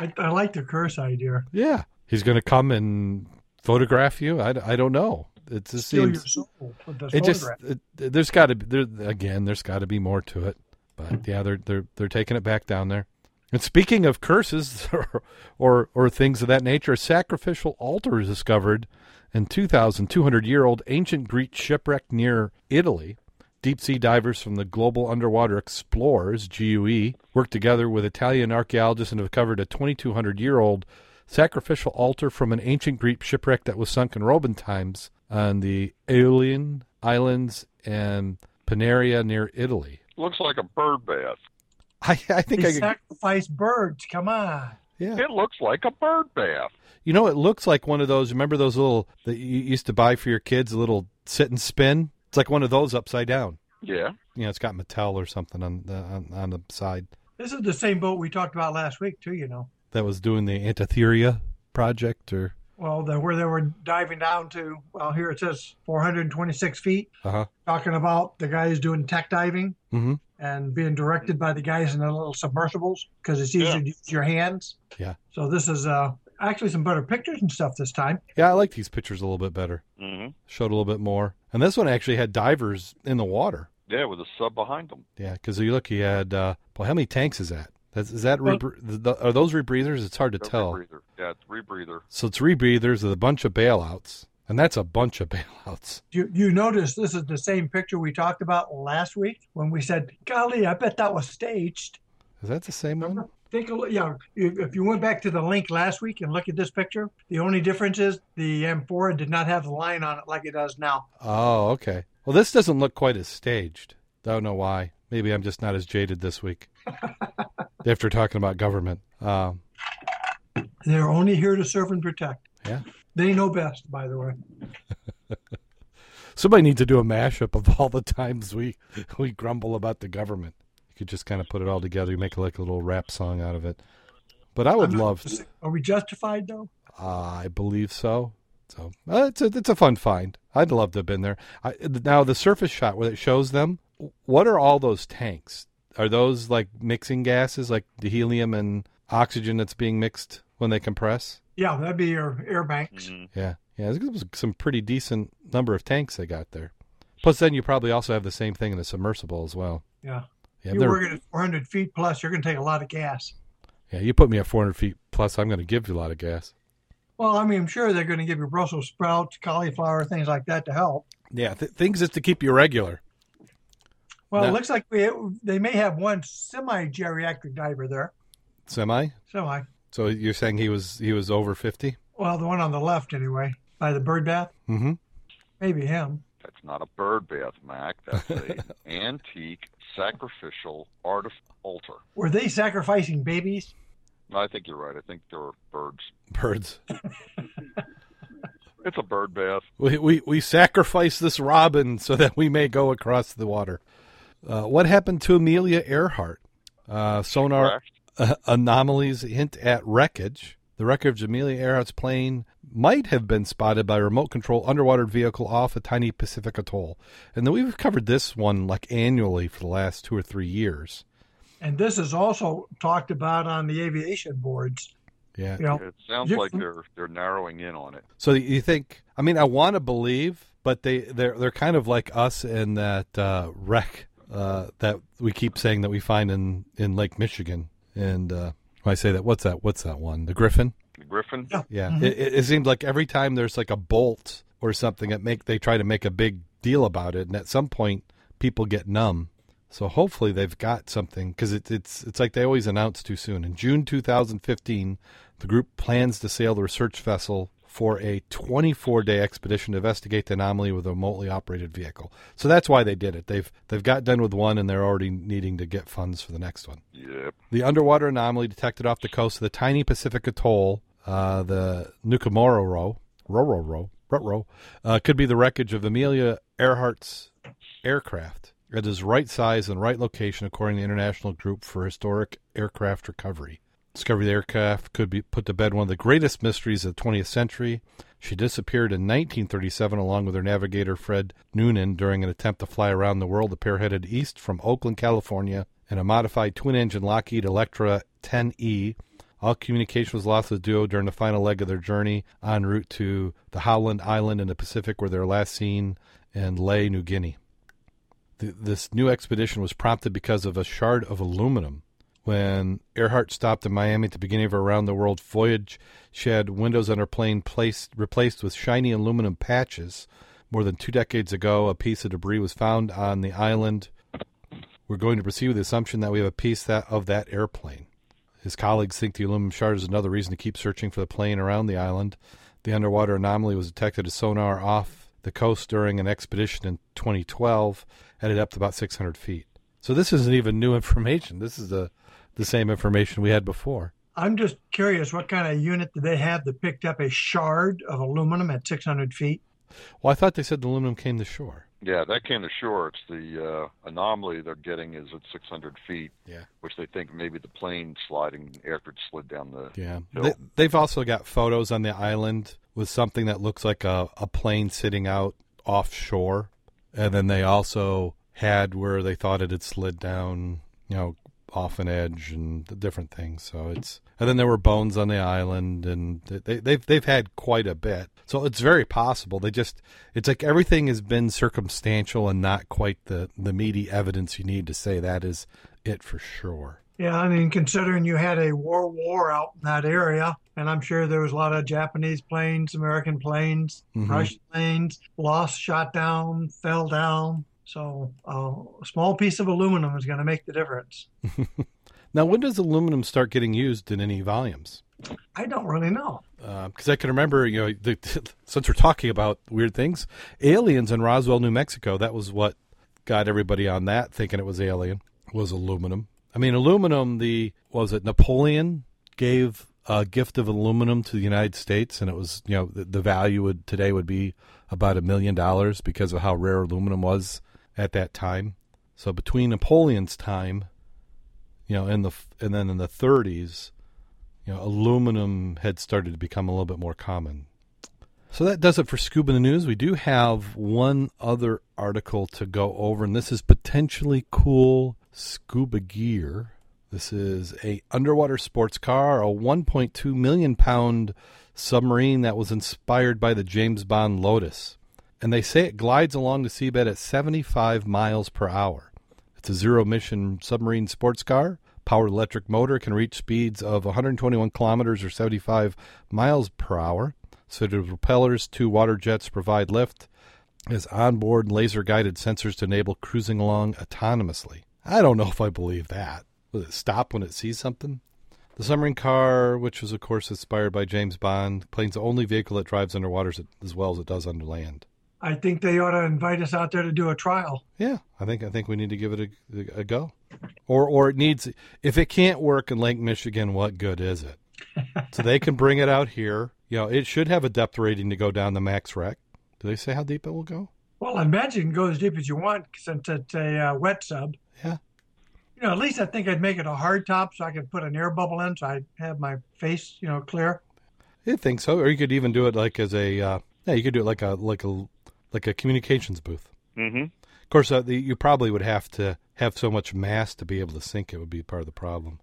I, I like the curse idea. Yeah. He's going to come and photograph you? I, I don't know. It just Steal seems. your soul it just it, there's got to be there again there's got to be more to it but yeah they're they're they're taking it back down there and speaking of curses or or, or things of that nature a sacrificial altar is discovered in 2200 year old ancient greek shipwreck near italy deep sea divers from the global underwater explorers gue worked together with italian archaeologists and have recovered a 2200 year old sacrificial altar from an ancient greek shipwreck that was sunk in roman times on the Aeolian Islands and Panarea near Italy. Looks like a bird bath. I, I think They I could, sacrifice birds. Come on. yeah. It looks like a bird bath. You know, it looks like one of those. Remember those little that you used to buy for your kids, a little sit and spin. It's like one of those upside down. Yeah. You know, it's got Mattel or something on the on, on the side This is the same boat we talked about last week, too, you know. that was doing the Antikythera project, or Well, the, where they were diving down to, well, here it says 426 feet, uh huh. talking about the guys doing tech diving Mm-hmm. and being directed by the guys in the little submersibles because it's easier Yeah. to use your hands. Yeah. So this is uh, actually some better pictures and stuff this time. Yeah, I like these pictures a little bit better. hmm Showed a little bit more, and this one actually had divers in the water. Yeah, with a sub behind them. Yeah, because you look, he had. Uh, well, how many tanks is that? That's, is that Well- rebr- the, are those rebreathers? It's hard to tell. Rebreather. Yeah, it's rebreather. So it's rebreathers with a bunch of bailouts, and that's a bunch of bailouts. You you notice this is the same picture we talked about last week when we said, "Golly, I bet that was staged." Is that the same one? Take a look. Yeah, if you went back to the link last week and look at this picture, the only difference is the M4 did not have the line on it like it does now. Oh, okay. Well, this doesn't look quite as staged. I don't know why. Maybe I'm just not as jaded this week after talking about government. Um, They're only here to serve and protect. Yeah. They know best, by the way. somebody needs to do a mashup of all the times we we grumble about the government. You could just kind of put it all together. You make like a little rap song out of it. But I would not- love. To, Are we justified though? I believe so. So uh, it's a it's a fun find. I'd love to have been there. I, now the surface shot where it shows them. What are all those tanks? Are those like mixing gases, like the helium and oxygen that's being mixed when they compress? Yeah, that'd be your air banks. Mhm. Yeah, yeah. It was some pretty decent number of tanks they got there. Plus, then you probably also have the same thing in a submersible as well. Yeah. Yeah, You're they're- working at 400 feet plus. You're going to take a lot of gas. yeah. You put me at 400 feet plus, I'm going to give you a lot of gas. Well, I mean, I'm sure they're going to give you Brussels sprouts, cauliflower, things like that to help. Yeah, th- things just to keep you regular. Well, No. it looks like we they may have one semi-geriatric diver there. Semi. Semi. So you're saying he was he was over 50? Well, the one on the left, anyway, by the bird bath. Mm-hmm. Maybe him. That's not a bird bath, Mac. That's an antique sacrificial artif- altar. Were they sacrificing babies? I think you're right. I think there are birds. Birds. It's a bird bath. We, we we sacrifice this robin so that we may go across the water. Uh, what happened to Amelia Earhart? Uh, sonar uh, anomalies hint at wreckage. The wreckage of Amelia Earhart's plane might have been spotted by a remote control underwater vehicle off a tiny Pacific atoll. And then we've covered this one like annually for the last two or three years. And this is also talked about on the aviation boards. Yeah. You know, It sounds like they're they're narrowing in on it. So you think? I mean, I want to believe, but they they're they're kind of like us in that uh, wreck uh, that we keep saying that we find in in Lake Michigan. And uh, when I say that, what's that? What's that one? The Griffin. The Griffin. Yeah. Yeah, mm-hmm. it, it, it seems like every time there's like a bolt or something, it make they try to make a big deal about it, and at some point, people get numb. So hopefully they've got something because it, it's it's like they always announce too soon. In June 2015, the group plans to sail the research vessel for a 24-day expedition to investigate the anomaly with a remotely operated vehicle. So that's why they did it. They've they've got done with one, and they're already needing to get funds for the next one. Yep. The underwater anomaly detected off the coast of the tiny Pacific atoll, uh, the Nukamoro Ro, Roro Ro, Rutro, uh, could be the wreckage of Amelia Earhart's aircraft. It is right size and right location according to the International Group for Historic Aircraft Recovery. Discovery of the aircraft could be put to bed one of the greatest mysteries of the 20th century. She disappeared in 1937 along with her navigator Fred Noonan during an attempt to fly around the world. The pair headed east from Oakland, California, in a modified twin-engine Lockheed Electra 10E. All communication was lost with the duo during the final leg of their journey en route to the Howland Island in the Pacific, where they were last seen in Lae, New Guinea. Th this new expedition was prompted because of a shard of aluminum. When Earhart stopped in Miami at the beginning of her around the world voyage, she had windows on her plane placed, replaced with shiny aluminum patches. More than two decades ago, a piece of debris was found on the island. We're going to proceed with the assumption that we have a piece that of that airplane. His colleagues think the aluminum shard is another reason to keep searching for the plane around the island. The underwater anomaly was detected as sonar off the coast during an expedition in 2012 at a depth of about 600 feet. So this isn't even new information. This is the the same information we had before. I'm just curious, what kind of unit did they have that picked up a shard of aluminum at 600 feet? Well, I thought they said the aluminum came to shore. Yeah, that came to shore. It's the uh, anomaly they're getting is at 600 feet, Yeah. which they think maybe the plane sliding after it slid down the. Yeah. Hill. They, they've also got photos on the island with something that looks like a, a plane sitting out offshore. And then they also had where they thought it had slid down, you know, off an edge and the different things. So it's and then there were bones on the island and they they've they've had quite a bit. So it's very possible. They just it's like everything has been circumstantial and not quite the the meaty evidence you need to say that is it for sure. Yeah, I mean, considering you had a war war out in that area, and I'm sure there was a lot of Japanese planes, American planes, Mhm. Russian planes, lost, shot down, fell down. So uh, a small piece of aluminum is going to make the difference. Now, when does aluminum start getting used in any volumes? I don't really know. Because I can remember, you know, the, since we're talking about weird things, aliens in Roswell, New Mexico. That was what got everybody on that thinking it was alien. Was aluminum. I mean, aluminum. The what was it Napoleon gave a gift of aluminum to the United States, and it was you know the, the value would today would be about a million dollars because of how rare aluminum was at that time. So between Napoleon's time, you know, and the and then in the 30s, you know, aluminum had started to become a little bit more common. So that does it for Scuba the News. We do have one other article to go over, and this is potentially cool scuba gear. This is a underwater sports car, a 1.2 million pound submarine that was inspired by the James Bond Lotus. And they say it glides along the seabed at 75 miles per hour. It's a zero emission submarine sports car. Powered electric motor can reach speeds of 121 kilometers or 75 miles per hour. So the propellers, two water jets provide lift. Has onboard laser guided sensors to enable cruising along autonomously. I don't know if I believe that. Will it stop when it sees something? The submarine car, which was of course inspired by James Bond, plane's the only vehicle that drives underwater as well as it does under land. I think they ought to invite us out there to do a trial. Yeah, I think I think we need to give it a, a go. Or or it needs if it can't work in Lake Michigan, what good is it? so they can bring it out here. You know, it should have a depth rating to go down the max wreck. Do they say how deep it will go? Well, I imagine you can go as deep as you want since it's a uh, wet sub. Yeah. You know, at least I think I'd make it a hard top so I could put an air bubble in so I'd have my face, you know, clear. I think so. Or you could even do it like as a uh, yeah, you could do it like a like a like a communications booth. Mm-hmm. Of course, uh, the, you probably would have to have so much mass to be able to sink it. Would be part of the problem.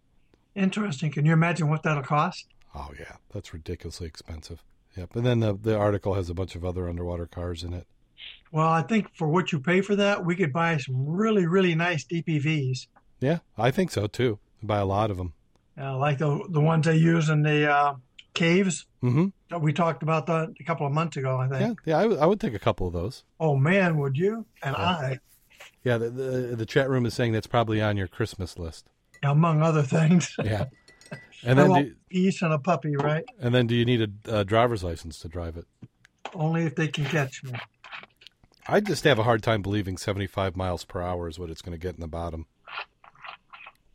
Interesting. Can you imagine what that'll cost? Oh yeah, that's ridiculously expensive. Yep. And then the the article has a bunch of other underwater cars in it. Well, I think for what you pay for that, we could buy some really, really nice DPVs, Yeah, I think so too. Buy a lot of them. uh, like the the ones they use in the uh, caves Mm-hmm. that we talked about that a couple of months ago. I think. Yeah, yeah. I would- take a couple of those. Oh man, would you? And I, Yeah, the, the the chat room is saying that's probably on your Christmas list. among other things. Yeah. And I then do, peace and a puppy, right? and then do you need a, uh driver's license to drive it? Only if they can catch me. I just have a hard time believing 75 miles per hour is what it's going to get in the bottom.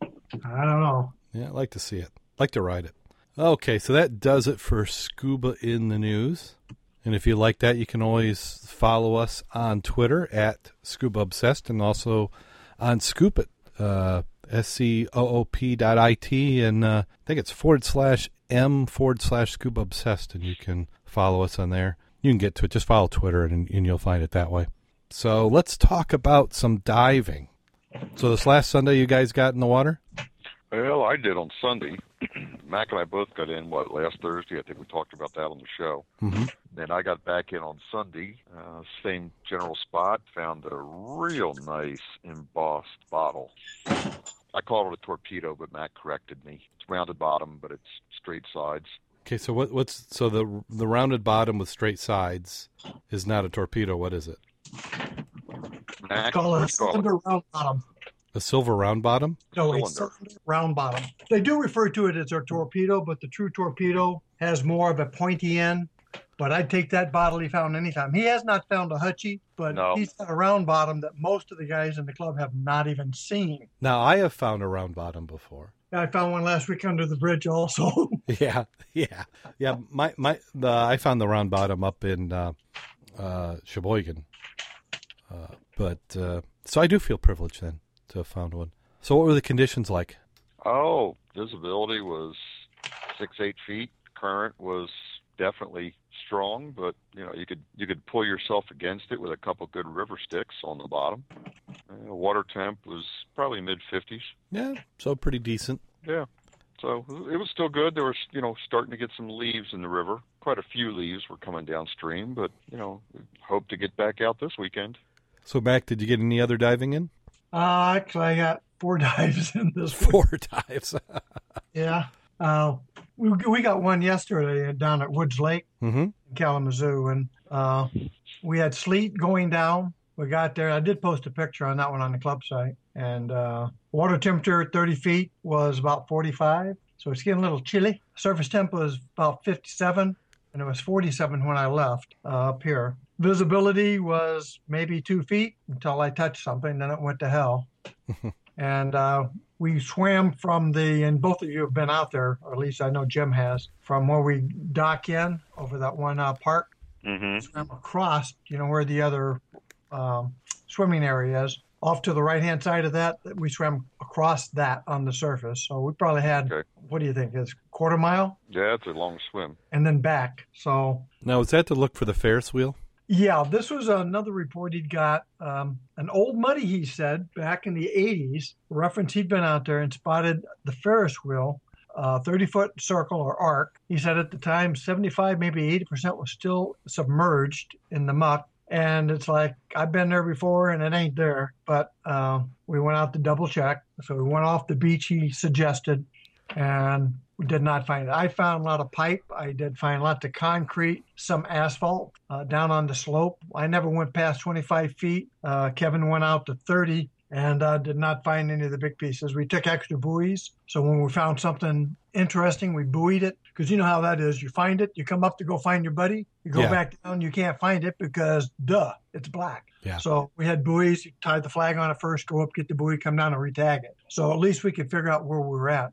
I don't know. Yeah, I'd like to see it. like to ride it. Okay, so that does it for Scuba in the News. And if you like that, you can always follow us on Twitter at Scuba Obsessed and also on Scoop It, uh, S C O O P dot I T. And uh, I think it's forward slash M forward slash Scuba Obsessed. And you can follow us on there. You can get to it. Just follow Twitter and, and you'll find it that way. So let's talk about some diving. So this last Sunday, you guys got in the water? Well, I did on Sunday. Mac and I both got in what last Thursday. I think we talked about that on the show. Mm-hmm. Then I got back in on Sunday, uh, same general spot. Found a real nice embossed bottle. I called it a torpedo, but Mac corrected me. It's rounded bottom, but it's straight sides. Okay, so what, what's so the the rounded bottom with straight sides is not a torpedo. What is it? Mac, Call it a call it? cylinder round bottom. A silver round bottom? No, a Cylinder. cylinder round bottom. They do refer to it as a torpedo, but the true torpedo has more of a pointy end. But I'd take that bottle he found anytime. He has not found a hutchie, but No. he's got a round bottom that most of the guys in the club have not even seen. Now I have found a round bottom before. I found one last week under the bridge also. Yeah, yeah, yeah. My my the I found the round bottom up in uh, uh, Sheboygan, uh, but uh, so I do feel privileged then to have found one. So what were the conditions like? Oh, visibility was six, eight feet. Current was definitely strong, but you know you could you could pull yourself against it with a couple good river sticks on the bottom. Uh, water temp was probably mid fifties. Yeah, so pretty decent. Yeah, so it was still good. There was you know starting to get some leaves in the river. Quite a few leaves were coming downstream, but you know hope to get back out this weekend. So Mac, did you get any other diving in? Uh, actually, I got four dives in this week. Four dives. Yeah. Uh, we, we got one yesterday down at Woods Lake mm-hmm. in Kalamazoo, and uh, we had sleet going down, we got there. I did post a picture on that one on the club site, and uh, water temperature at 30 feet was about 45, so it's getting a little chilly. Surface temp was about 57, and it was 47 when I left uh, up here. Visibility was maybe two feet until I touched something, then it went to hell. and uh, we swam from the, and both of you have been out there, or at least I know Jim has, from where we dock in over that one uh, park Mm-hmm. swam across, you know, where the other um, swimming area is. Off to the right hand side of that, we swam across that on the surface. So we probably had, Okay. what do you think, is quarter mile Yeah, it's a long swim. and then back. So Now, is that to look for the Ferris wheel? Yeah, this was another report he'd got. Um, an old muddy, he said, back in the 80s, reference he'd been out there and spotted the Ferris wheel, uh, 30 foot circle or arc. He said at the time, 75, maybe 80% was still submerged in the muck. And it's like, I've been there before and it ain't there. But uh, we went out to double check. So we went off the beach he suggested and did not find it. I found a lot of pipe. I did find lots of concrete, some asphalt uh, down on the slope. I never went past 25 feet. Uh, Kevin went out to 30 and uh, did not find any of the big pieces. We took extra buoys. So when we found something interesting, we buoyed it because you know how that is. You find it, you come up to go find your buddy, you go Yeah. back down, you can't find it because duh, it's black. Yeah. So we had buoys. You tied the flag on it first, go up, get the buoy, come down and retag it. So at least we could figure out where we were at.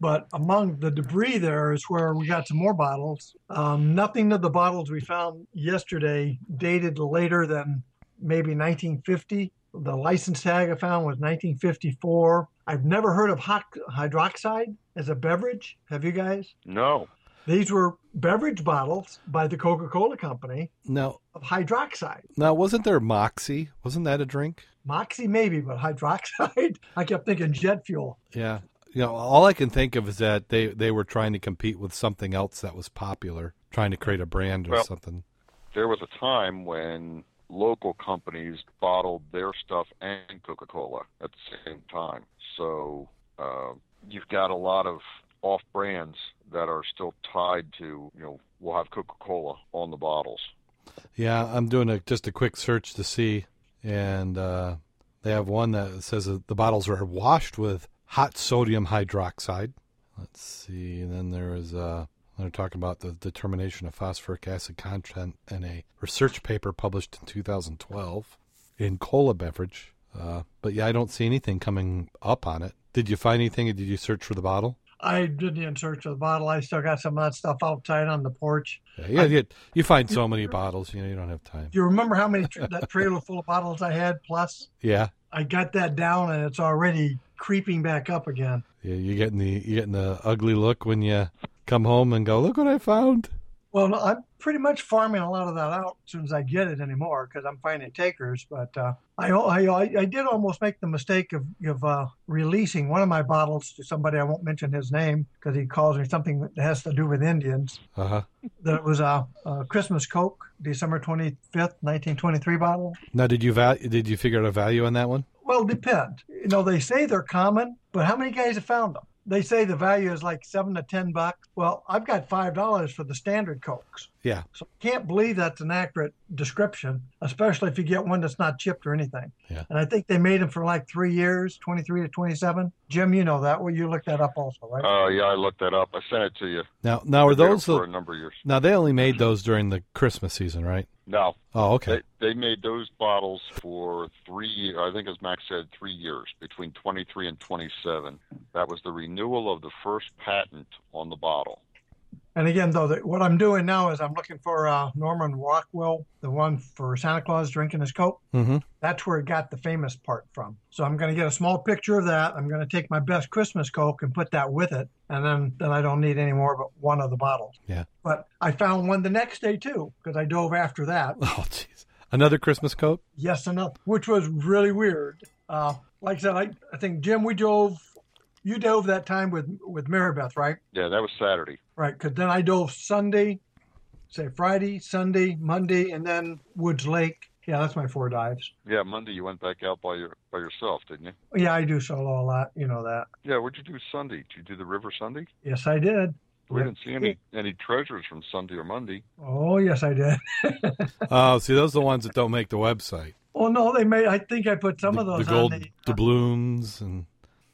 But among the debris there is where we got some more bottles. Um, nothing of the bottles we found yesterday dated later than maybe 1950. The license tag I found was 1954. I've never heard of hot hydroxide as a beverage. Have you guys? No. These were beverage bottles by the Coca Cola Company Now, of hydroxide. now wasn't there Moxie? Wasn't that a drink? Moxie, maybe, but hydroxide, I kept thinking jet fuel. Yeah. You know, all I can think of is that they, they were trying to compete with something else that was popular, trying to create a brand or Well- something. There was a time when local companies bottled their stuff and Coca-Cola at the same time. So uh, you've got a lot of off brands that are still tied to, you know, we'll have Coca-Cola on the bottles. Yeah, I'm doing a, just a quick search to see, and uh, they have one that says that the bottles are washed with hot sodium hydroxide. Let's see. And then there is uh, they're talking about the determination of phosphoric acid content in a research paper published in 2012 in cola beverage. Uh, but yeah, I don't see anything coming up on it. Did you find anything? Did you search for the bottle? I didn't even search for the bottle. I still got some of that stuff outside on the porch. Yeah, yeah, you, you find so many bottles, you know, you don't have time. Do you remember how many that trailer full of bottles I had? Plus, Yeah, I got that down, and it's already creeping back up again. Yeah, you getting the you're getting the ugly look when you come home and go, look what I found. Well, no, I'm pretty much farming a lot of that out as soon as I get it anymore because I'm finding takers. But uh, I, I I did almost make the mistake of of uh, releasing one of my bottles to somebody I won't mention his name because he calls me something that has to do with Indians. Uh huh. That was a, a Christmas Coke, December 25th, 1923 bottle. Now, did you val- did you figure out a value on that one? Well, depend. You know, they say they're common, but how many guys have found them? They say the value is like seven to ten bucks. Well, I've got five dollars for the standard cokes. Yeah. So I can't believe that's an accurate description, especially if you get one that's not chipped or anything. Yeah. And I think they made them for like three years, 23 to 27. Jim, you know that. Well, you looked that up also, right? Uh, yeah, I looked that up. I sent it to you. Now, now are They were those for the, a number of years? now they only made those during the Christmas season, right? No, Oh, okay. they they made those bottles for three. I think, as Max said, three years between 23 and 27. That was the renewal of the first patent on the bottle. And again, though, the, what I'm doing now is I'm looking for uh, Norman Rockwell, the one for Santa Claus drinking his Coke. Mm-hmm. That's where it got the famous part from. So I'm going to get a small picture of that. I'm going to take my best Christmas Coke and put that with it, and then then I don't need any more but one of the bottles. Yeah. But I found one the next day too because I dove after that. Oh, jeez. Another Christmas Coke. yes another, which was really weird. Uh, like I said, I, I think Jim, we dove. You dove that time with with Marybeth, right? Yeah, that was Saturday. Right, because then I dove Sunday, say Friday, Sunday, Monday, and then Woods Lake. Yeah, that's my four dives. Yeah, Monday you went back out by your by yourself, didn't you? Yeah, I do solo a lot. You know that. Yeah, what'd you do Sunday? Did you do the river Sunday? Yes, I did. We didn't see any any treasures from Sunday or Monday. Oh yes, I did. Oh, see, those are the ones that don't make the website. Oh no, they made. I think I put some the, of those the gold on the. Uh, doubloons and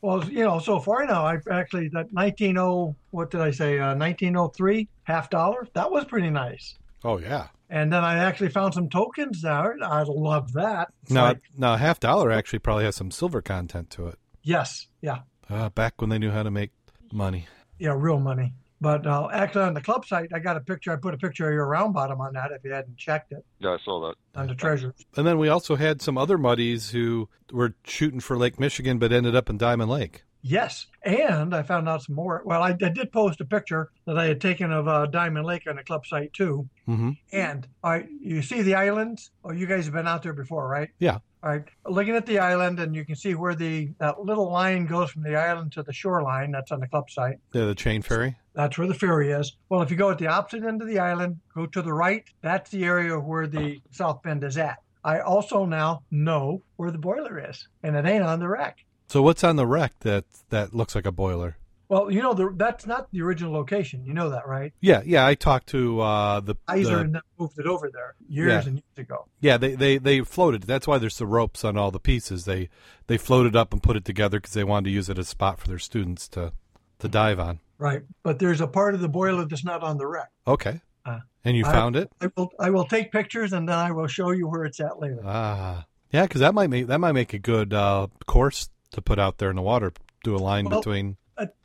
Well, you know, so far now, I've actually that 190. What did I say? Uh, 1903 half dollar. That was pretty nice. oh yeah. And then I actually found some tokens there. I love that. It's Now, like- now, half dollar actually probably has some silver content to it. yes, yeah, Uh, back when they knew how to make money. yeah, real money. But uh, actually, on the club site, I got a picture. I put a picture of your round bottom on that. If you hadn't checked it, Yeah, I saw that. on the treasures. And then we also had some other muddies who were shooting for Lake Michigan, but ended up in Diamond Lake. Yes, and I found out some more. Well, I, I did post a picture that I had taken of uh, Diamond Lake on the club site too. Mm-hmm. And I, you see the islands? Oh, you guys have been out there before, right? Yeah. All right. Looking at the island, and you can see where the that little line goes from the island to the shoreline. That's on the club site. Yeah, the chain ferry. That's where the ferry is. Well, if you go at the opposite end of the island, go to the right. That's the area where the South Bend is at. I also now know where the boiler is, and it ain't on the wreck. So what's on the wreck that that looks like a boiler? Well, you know, the, that's not the original location. You know that, right? Yeah, yeah. I talked to uh, the, Iser the and them moved it over there years Yeah. and years ago. yeah. They, they they floated. That's why there's the ropes on all the pieces. They they floated up and put it together because they wanted to use it as a spot for their students to to dive on. Right. But there's a part of the boiler that's not on the wreck. Okay. Uh, and you I- found it? I will I will take pictures and then I will show you where it's at later. Ah, yeah. Because that might make that might make a good uh, course to put out there in the water. Do a line Well- between.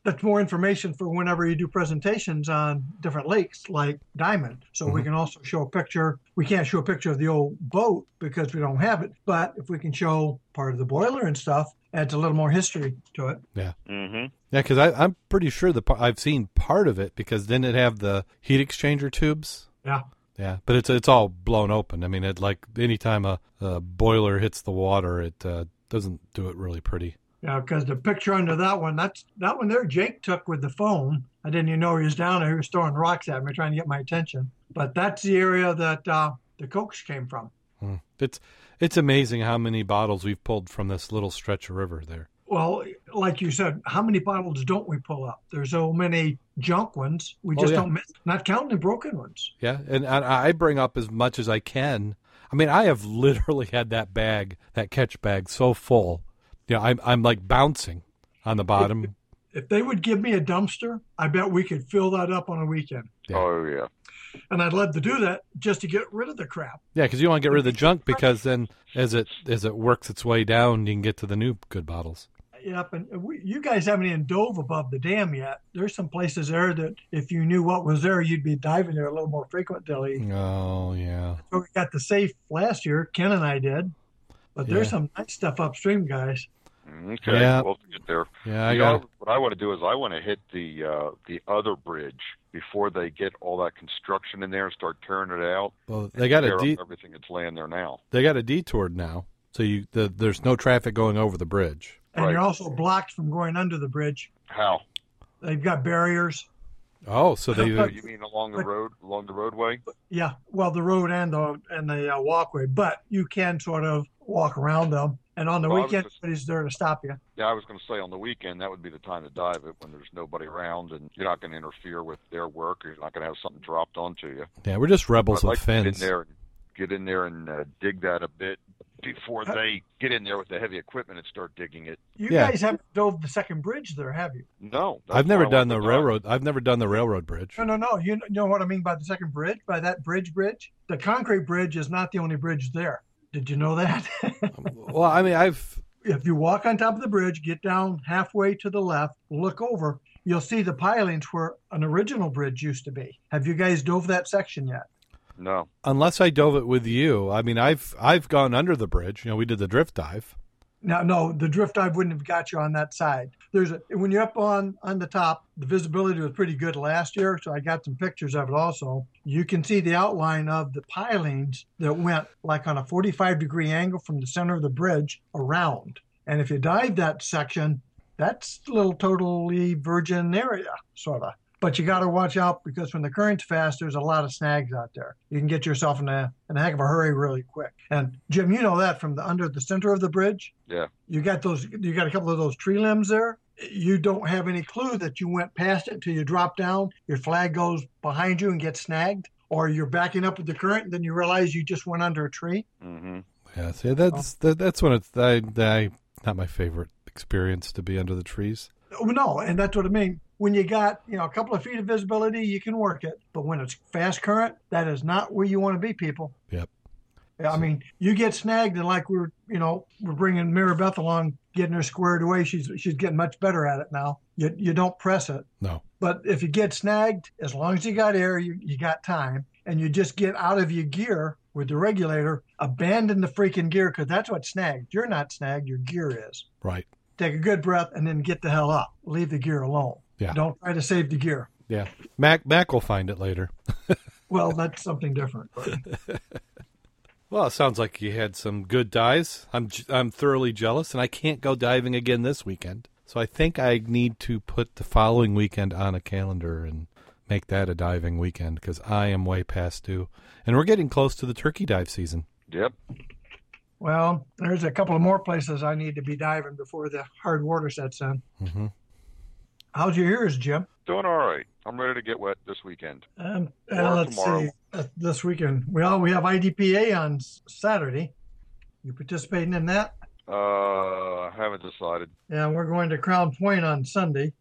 That's more information for whenever you do presentations on different lakes like Diamond. So we can also show a picture. We can't show a picture of the old boat because we don't have it. But if we can show part of the boiler and stuff, adds a little more history to it. Mm-hmm. Yeah, because I'm pretty sure the I've seen part of it because didn't it have the heat exchanger tubes? Yeah. Yeah, but it's it's all blown open. I mean, it like anytime a, a boiler hits the water, it uh, doesn't do it really pretty. Yeah, because the picture under that one, that's that one there Jake took with the phone. I didn't even know he was down there. He was throwing rocks at me, trying to get my attention. But that's the area that uh, the Cokes came from. Hmm. It's it's amazing how many bottles we've pulled from this little stretch of river there. Well, like you said, how many bottles don't we pull up? There's so many junk ones. We Oh, just yeah. don't miss, not counting the broken ones. Yeah, and, and I bring up as much as I can. I mean, I have literally had that bag, that catch bag, so full. Yeah, I'm I'm like bouncing on the bottom. If they would give me a dumpster, I bet we could fill that up on a weekend. Yeah. Oh yeah. And I'd love to do that just to get rid of the crap. Yeah, because you want to get rid of the junk because then as it as it works its way down, you can get to the new good bottles. Yep, and we, you guys haven't even dove above the dam yet. There's some places there that if you knew what was there, you'd be diving there a little more frequently. Oh yeah, So we got the safe last year. Ken and I did, but there's some nice stuff upstream, guys. Okay. Yeah. We'll get there. yeah. I You got know, what I want to do is I want to hit the uh, the other bridge before they get all that construction in there and start tearing it out. well. They got tear a de- everything that's laying there now. they got a detoured now, so you the, there's no traffic going over the bridge. And Right. you're also blocked from going under the bridge. How? They've got barriers. Oh, so they So you mean along the But- road, along the roadway? Yeah, well, the road and the and the uh, walkway, but you can sort of walk around them. And on the Well, I was weekend, just- nobody's there to stop you. Yeah, I was going to say on the weekend that would be the time to dive it when there's nobody around and you're not going to interfere with their work or you're not going to have something dropped onto you. yeah, we're just rebels I'd with like to get in there and get in there and uh, dig that a bit before they get in there with the heavy equipment and start digging it. You Yeah. guys haven't dove the second bridge there, have you? No, I've never done the to dive. railroad. I've never done the railroad bridge. No, no, no. You know what I mean by the second bridge? By that bridge bridge? The concrete bridge is not the only bridge there. Did you know that? Um, well, I mean, I've if you walk on top of the bridge, get down halfway to the left, look over, you'll see the pilings where an original bridge used to be. Have you guys dove that section yet? No. unless I dove it with you. I mean, I've I've gone under the bridge. You know, we did the drift dive. No, no, the drift dive wouldn't have got you on that side. There's a when you're up on on the top, the visibility was pretty good last year, so I got some pictures of it also. You can see the outline of the pilings that went like on a 45 degree angle from the center of the bridge around. And if you dive that section, that's a little totally virgin area, sort of. But you got to watch out because when the current's fast, there's a lot of snags out there. You can get yourself in a in a heck of a hurry really quick. And Jim, you know that from the under the center of the bridge Yeah. you got those you got a couple of those tree limbs there you don't have any clue that you went past it until you drop down. Your flag goes behind you and gets snagged, or you're backing up with the current, and then you realize you just went under a tree. Mm-hmm. Yeah, see, that's that, that's when it's I, I not my favorite experience to be under the trees. Oh, No, and that's what I mean. When you got you know a couple of feet of visibility, you can work it. But when it's fast current, that is not where you want to be, people. Yep. I mean, you get snagged, and like we're you know we're bringing Mary Beth along, getting her squared away. She's she's getting much better at it now. You you don't press it. No. But if you get snagged, as long as you got air, you, you got time, and you just get out of your gear with the regulator, abandon the freaking gear because that's what snagged. You're not snagged, your gear is. Right. Take a good breath and then get the hell up. Leave the gear alone. Yeah. Don't try to save the gear. Yeah. Mac Mac will find it later. Well, that's something different. But Well, it sounds like you had some good dives. I'm j- I'm thoroughly jealous, and I can't go diving again this weekend. So I think I need to put the following weekend on a calendar and make that a diving weekend because I am way past due, and we're getting close to the turkey dive season. Yep. well, there's a couple of more places I need to be diving before the hard water sets in. hmm How's your ears, Jim? Doing all right. I'm ready to get wet this weekend. Um, uh, let's tomorrow. see. Uh, this weekend, we all we have IDPA on Saturday. You participating in that? Uh, I haven't decided. Yeah, we're going to Crown Point on Sunday.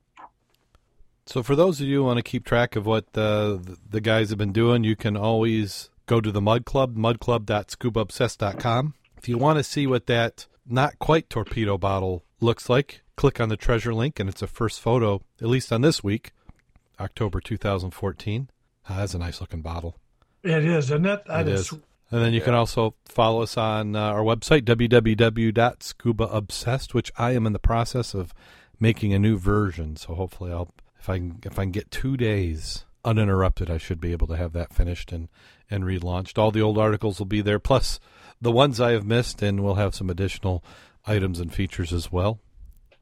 So for those of you who want to keep track of what uh, the, the guys have been doing, you can always go to the Mud Club, mudclub.scubaobsessed.com. If you want to see what that not quite torpedo bottle looks like, click on the treasure link, and it's a first photo, at least on this week, October 2014. Ah, that's a nice looking bottle. It is, isn't it? That It is. is. And then you can also follow us on uh, our website, www.scubaobsessed, which I am in the process of making a new version. So hopefully, I'll if I can if I can get two days uninterrupted, I should be able to have that finished and and relaunched. All the old articles will be there, plus the ones I have missed, and we'll have some additional items and features as well.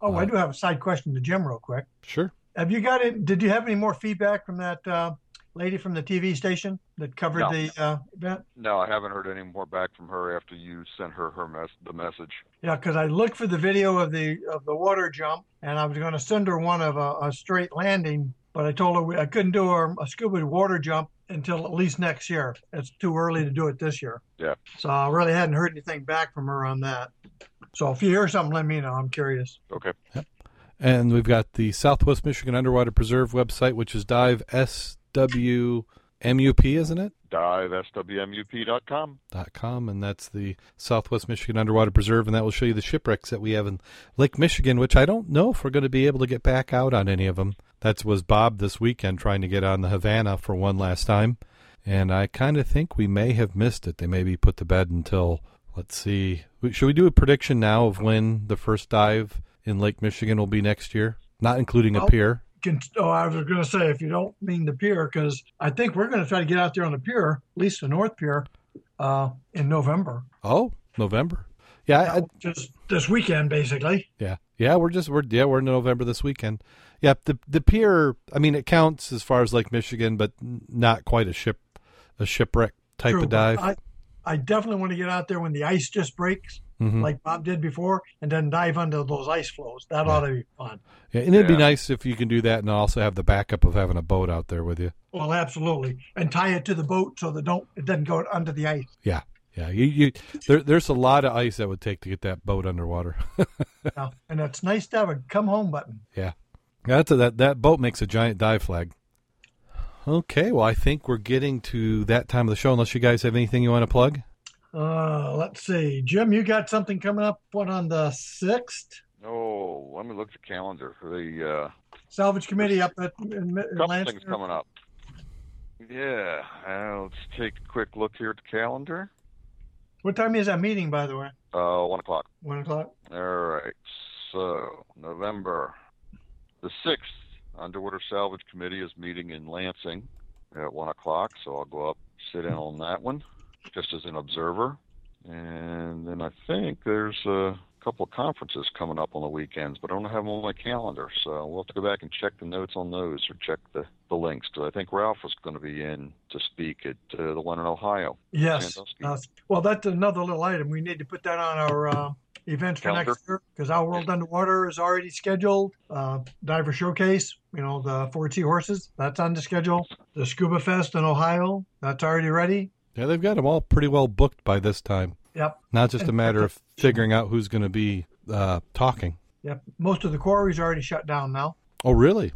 Oh, Uh, I do have a side question to Jim, real quick. Sure. Have you got it? Did you have any more feedback from that uh, lady from the TV station that covered No. the uh, event? No, I haven't heard any more back from her after you sent her her mess the message. Yeah, because I looked for the video of the of the water jump, and I was going to send her one of a, a straight landing, but I told her we, I couldn't do a, a scuba water jump until at least next year. It's too early to do it this year. Yeah. So I really hadn't heard anything back from her on that. So if you hear something, let me know. I'm curious. Okay. Yep. And we've got the Southwest Michigan Underwater Preserve website, which is dive SWMUP, isn't it? diveswmup.com. dot com, and that's the Southwest Michigan Underwater Preserve, and that will show you the shipwrecks that we have in Lake Michigan, which I don't know if we're going to be able to get back out on any of them. That was Bob this weekend trying to get on the Havana for one last time, and I kind of think we may have missed it. They may be put to bed until let's see. Should we do a prediction now of when the first dive in Lake Michigan will be next year, not including a pier? Can, oh, I was going to say if you don't mean the pier, because I think we're going to try to get out there on the pier, at least the North Pier, uh, in November. Oh, November. Yeah, I, I, Just this weekend, basically. Yeah, yeah, we're just we're yeah we're in November this weekend. Yeah, the the pier. I mean, it counts as far as Lake Michigan, but not quite a ship a shipwreck type True, of dive. I, I definitely want to get out there when the ice just breaks, Mhm. like Bob did before, and then dive under those ice flows. That ought to be fun. yeah, and it'd be nice if you can do that and also have the backup of having a boat out there with you. Well, absolutely, and tie it to the boat so that don't it doesn't go under the ice. Yeah, yeah. You you there, there's a lot of ice that would take to get that boat underwater. Yeah, and it's nice to have a come home button. That's a, that that boat makes a giant dive flag. Okay, well, I think we're getting to that time of the show. Unless you guys have anything you want to plug. Uh, let's see, Jim, you got something coming up? What on the sixth? Oh, let me look at the calendar for the uh, Salvage committee up at in, in couple Lancaster. things coming up. Yeah, uh, let's take a quick look here at the calendar. What time is that meeting, by the way? Uh, one o'clock. One o'clock. All right. So November the sixth, Underwater Salvage Committee is meeting in Lansing at one o'clock. So I'll go up, sit in on that one, just as an observer. And then I think there's a couple of conferences coming up on the weekends, but I don't have them on my calendar. So we'll have to go back and check the notes on those or check the, the links. Because I think Ralph was going to be in to speak at uh, the one in Ohio. Yes. Uh, well, that's another little item. We need to put that on our uh, events for Calendar. next year because Our World Underwater is already scheduled. Uh, Diver Showcase, you know, the 4T horses, that's on the schedule. The Scuba Fest in Ohio, that's already ready. Yeah, they've got them all pretty well booked by this time. Yep. Not just a matter of figuring out who's going to be uh, talking. Yep. Most of the quarries are already shut down now. Oh, really?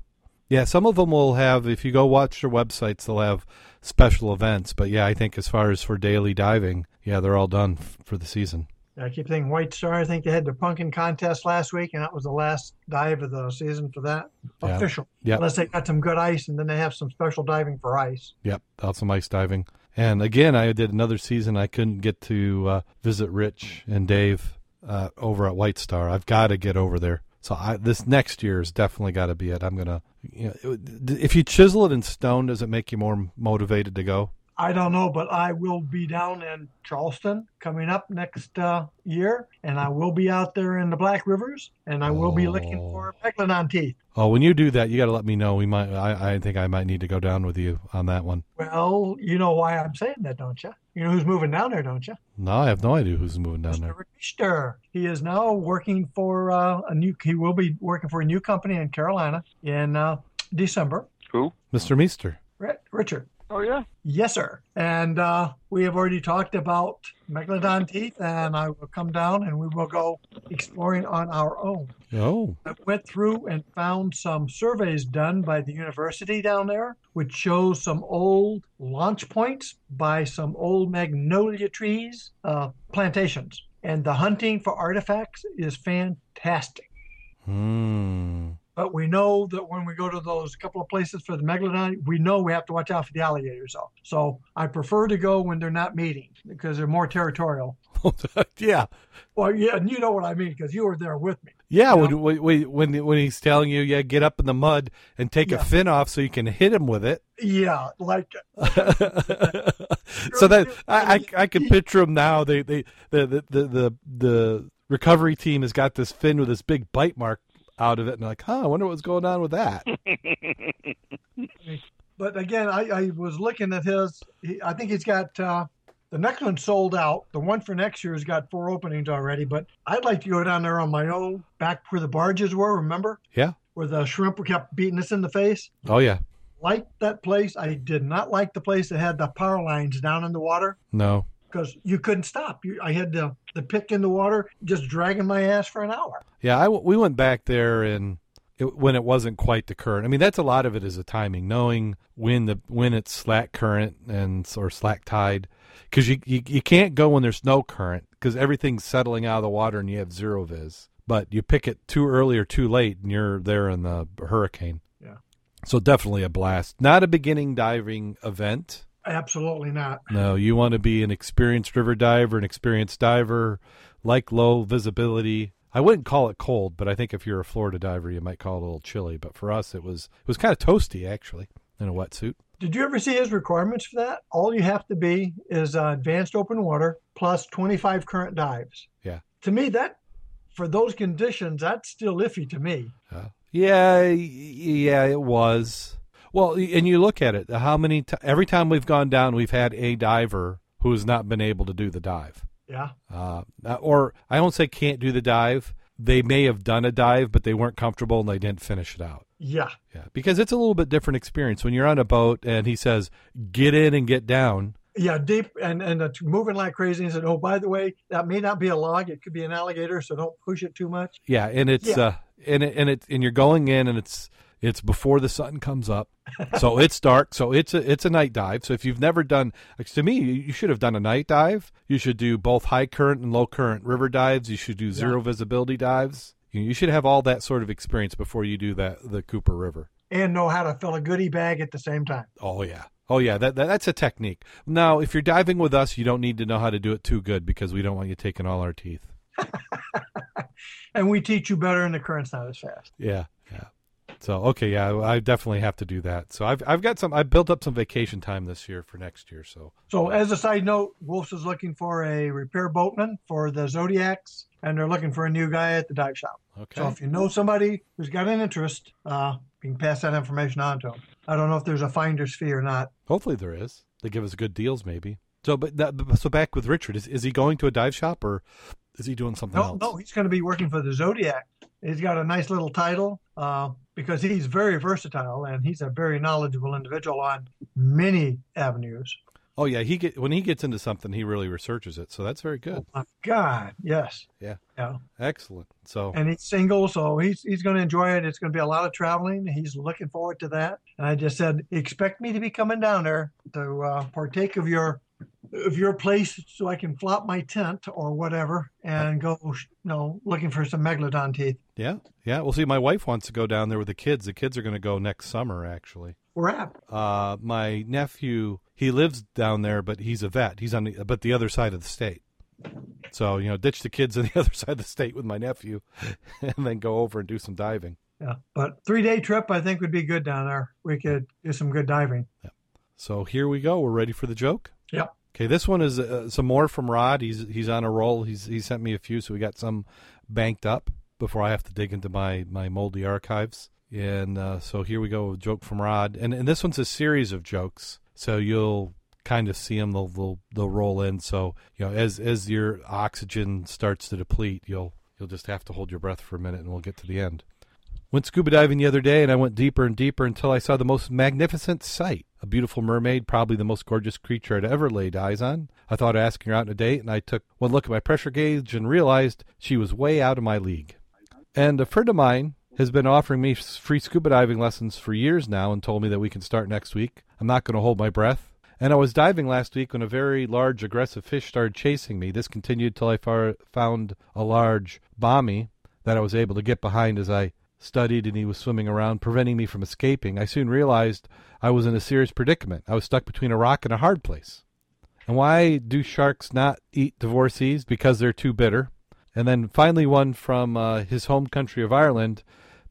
Yeah, some of them will have. If you go watch their websites, they'll have special events. But yeah, I think as far as for daily diving, yeah, they're all done f- for the season. I keep thinking White Star. I think they had the pumpkin contest last week, and that was the last dive of the season for that. Yeah. Official. Yep. Unless they got some good ice, and then they have some special diving for ice. Yep, out some ice diving. And again, I did another season. I couldn't get to uh, visit Rich and Dave uh, over at White Star. I've got to get over there. So I, this next year has definitely got to be it. I'm gonna. You know, if you chisel it in stone, does it make you more motivated to go? I don't know, but I will be down in Charleston coming up next uh, year, and I will be out there in the Black Rivers, and I will be looking Oh. for megalodon teeth. Oh, when you do that, you got to let me know. We might. I, I think I might need to go down with you on that one. Well, you know why I'm saying that, don't you? You know who's moving down there, don't you? No, I have no idea who's moving down there. Mr. Richter. He is now working for uh, a new. He will be working for a new company in Carolina in uh, December. Who? Mr. Meester. Ri- Richard. Oh yeah. Yes, sir. And uh, we have already talked about megalodon teeth, and I will come down and we will go exploring on our own. Oh, I went through and found some surveys done by the university down there, which shows some old launch points by some old magnolia trees, uh, plantations. And the hunting for artifacts is fantastic. hmm. But we know that when we go to those couple of places for the megalodon, we know we have to watch out for the alligators. Though. So I prefer to go when they're not mating because they're more territorial. yeah, Well, yeah, and you know what I mean because you were there with me. yeah. Yeah. When, when when when he's telling you, yeah, get up in the mud and take a fin off so you can hit him with it. Yeah, like so that I, I I can picture them now. They they the the the the, the recovery team has got this fin with this big bite mark out of it, and like, huh, I wonder what's going on with that. But again, I, I was looking at his. He, I think he's got uh, the next one sold out. The one for next year has got four openings already. But I'd like to go down there on my own, back where the barges were. Remember Yeah. where the shrimp kept beating us in the face? Oh yeah. Liked that place. I did not like the place that had the power lines down in the water No. Because you couldn't stop. You, I had the the pick in the water, just dragging my ass for an hour. Yeah, I we went back there and it, when it wasn't quite the current. I mean, that's a lot of it is the timing, knowing when the when it's slack current and or slack tide, because you, you you can't go when there's no current because everything's settling out of the water and you have zero vis. But you pick it too early or too late, and you're there in the hurricane. Yeah. So definitely a blast. Not a beginning diving event. Absolutely not. No, you want to be an experienced river diver, an experienced diver, like low visibility. I wouldn't call it cold, but I think if you're a Florida diver, you might call it a little chilly. But for us, it was it was kind of toasty actually in a wetsuit. Did you ever see his requirements for that? All you have to be is uh, advanced open water plus 25 current dives. Yeah. To me, that for those conditions, that's still iffy to me. Uh, yeah, yeah, it was. Well, and you look at it. How many? T- every time we've gone down, we've had a diver who has not been able to do the dive. Yeah. Uh, or I don't say can't do the dive. They may have done a dive, but they weren't comfortable and they didn't finish it out. Yeah. Yeah, because it's a little bit different experience when you're on a boat and he says, "Get in and get down." Yeah. Deep and, and it's moving like crazy. And he said, Oh, by the way, that may not be a log. It could be an alligator. So don't push it too much. Yeah, and it's Yeah. uh, and it, and it and you're going in and it's it's before the sun comes up, so it's dark. So it's a it's a night dive. So if you've never done, like, to me, you should have done a night dive. You should do both high current and low current river dives. You should do zero visibility dives. You, you should have all that sort of experience before you do that the Cooper River. And know how to fill a goodie bag at the same time. Oh yeah. Oh yeah, that, that that's a technique. Now, if you're diving with us, you don't need to know how to do it too good because we don't want you taking all our teeth. And we teach you better in the current's not as fast. Yeah, yeah. So okay, yeah, I definitely have to do that. So I've I've got some. I've built up some vacation time this year for next year. So So, as a side note, Wolf's is looking for a repair boatman for the Zodiacs, and they're looking for a new guy at the dive shop. okay, So, if you know somebody who's got an interest, uh, you can pass that information on to them. I don't know if there's a finder's fee or not. hopefully there is. They give us good deals, maybe. So, but that, so back with Richard, is is he going to a dive shop or Is he doing something No, else? no, he's going to be working for the Zodiac. He's got a nice little title uh, because he's very versatile and he's a very knowledgeable individual on many avenues. Oh yeah, he get when he gets into something, he really researches it. So that's very good. My God, yes, Yeah, yeah. excellent. So And he's single, so he's he's going to enjoy it. It's going to be a lot of traveling. He's looking forward to that. And I just said, expect me to be coming down there to uh, partake of your of your place, so I can flop my tent or whatever and go, you know, looking for some megalodon teeth. yeah, yeah. Well, see, my wife wants to go down there with the kids. The kids are going to go next summer, actually. We're at. Uh, my nephew, he lives down there, but he's a vet. He's on the but the other side of the state. So you know, ditch the kids on the other side of the state with my nephew, and then go over and do some diving. Yeah, but three day trip I think would be good down there. We could do some good diving. Yeah. So here we go. We're ready for the joke. Yep. Okay, this one is uh, some more from Rod. He's he's on a roll. He's he sent me a few, so we got some banked up before I have to dig into my my moldy archives. And uh, so here we go, a joke from Rod, and and this one's a series of jokes. So you'll kind of see them; they'll they'll, they'll roll in. So you know, as as your oxygen starts to deplete, you'll you'll just have to hold your breath for a minute, and we'll get to the end. Went scuba diving the other day, and I went deeper and deeper until I saw the most magnificent sight. A beautiful mermaid, probably the most gorgeous creature I'd ever laid eyes on. I thought of asking her out on a date, and I took one look at my pressure gauge and realized she was way out of my league. And a friend of mine has been offering me free scuba diving lessons for years now and told me that we can start next week. I'm not going to hold my breath. And I was diving last week when a very large aggressive fish started chasing me. This continued till I far- found a large bommy that I was able to get behind as I studied and he was swimming around, preventing me from escaping. I soon realized I was in a serious predicament. I was stuck between a rock and a hard place. And why do sharks not eat divorcees? Because they're too bitter. And then finally, one from uh, his home country of Ireland.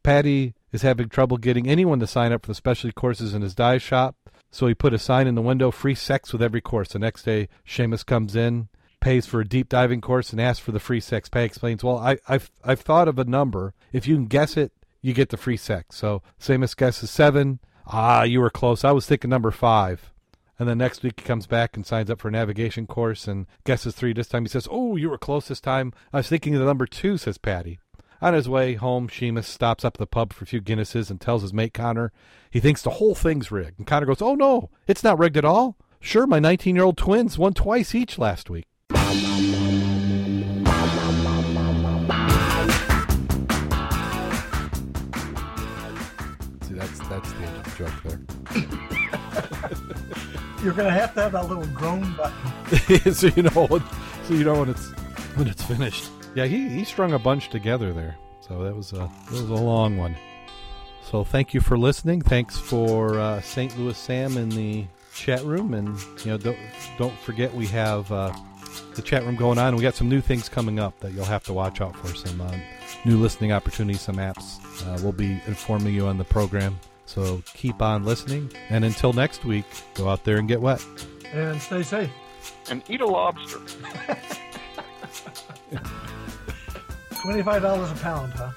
Paddy is having trouble getting anyone to sign up for the specialty courses in his dive shop. So he put a sign in the window free sex with every course. The next day, Seamus comes in, pays for a deep diving course, and asks for the free sex. Paddy explains, Well, I, I've, I've thought of a number. If you can guess it, you get the free sex. So Seamus guesses seven. Ah, you were close. I was thinking number five. And then next week he comes back and signs up for a navigation course and guesses three. This time he says, Oh, you were close this time. I was thinking of the number two, says Paddy. On his way home, Seamus stops up at the pub for a few Guinnesses and tells his mate Connor he thinks the whole thing's rigged. And Connor goes, Oh, no, it's not rigged at all. Sure, my 19 year old twins won twice each last week. That's, the end of the joke there. You're going to have to have that little groan button. so you know when, so you know when it's when it's finished. Yeah, he, he strung a bunch together there. So that was a that was a long one. So thank you for listening. Thanks for uh, St. Louis Sam in the chat room, and you know don't don't forget we have uh, the chat room going on. We got some new things coming up that you'll have to watch out for. Some uh, new listening opportunities, some apps. Uh, we'll be informing you on the program. So keep on listening, and until next week, go out there and get wet. And stay safe. And eat a lobster. $25 a pound, huh?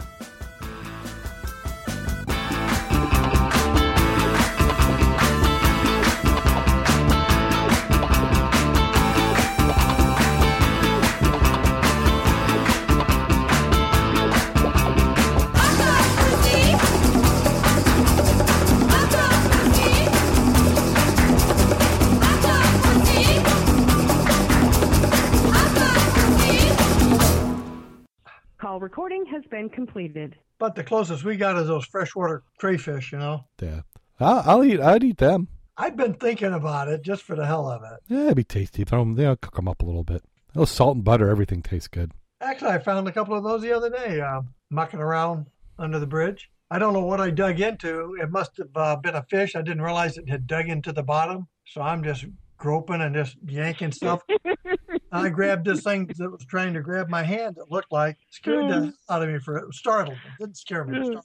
Call recording has been completed. But the closest we got is those freshwater crayfish, you know. Yeah, I'll, I'll eat. I'd eat them. I've been thinking about it just for the hell of it. Yeah, it'd be tasty. Throw them. They'll cook them up a little bit. Oh, salt and butter. Everything tastes good. Actually, I found a couple of those the other day, uh, mucking around under the bridge. I don't know what I dug into. It must have uh, been a fish. I didn't realize it had dug into the bottom. So I'm just groping and just yanking stuff. I grabbed this thing that was trying to grab my hand. It looked like scared the mm. out of me for it. Startled. It didn't scare me. Mm. Startled.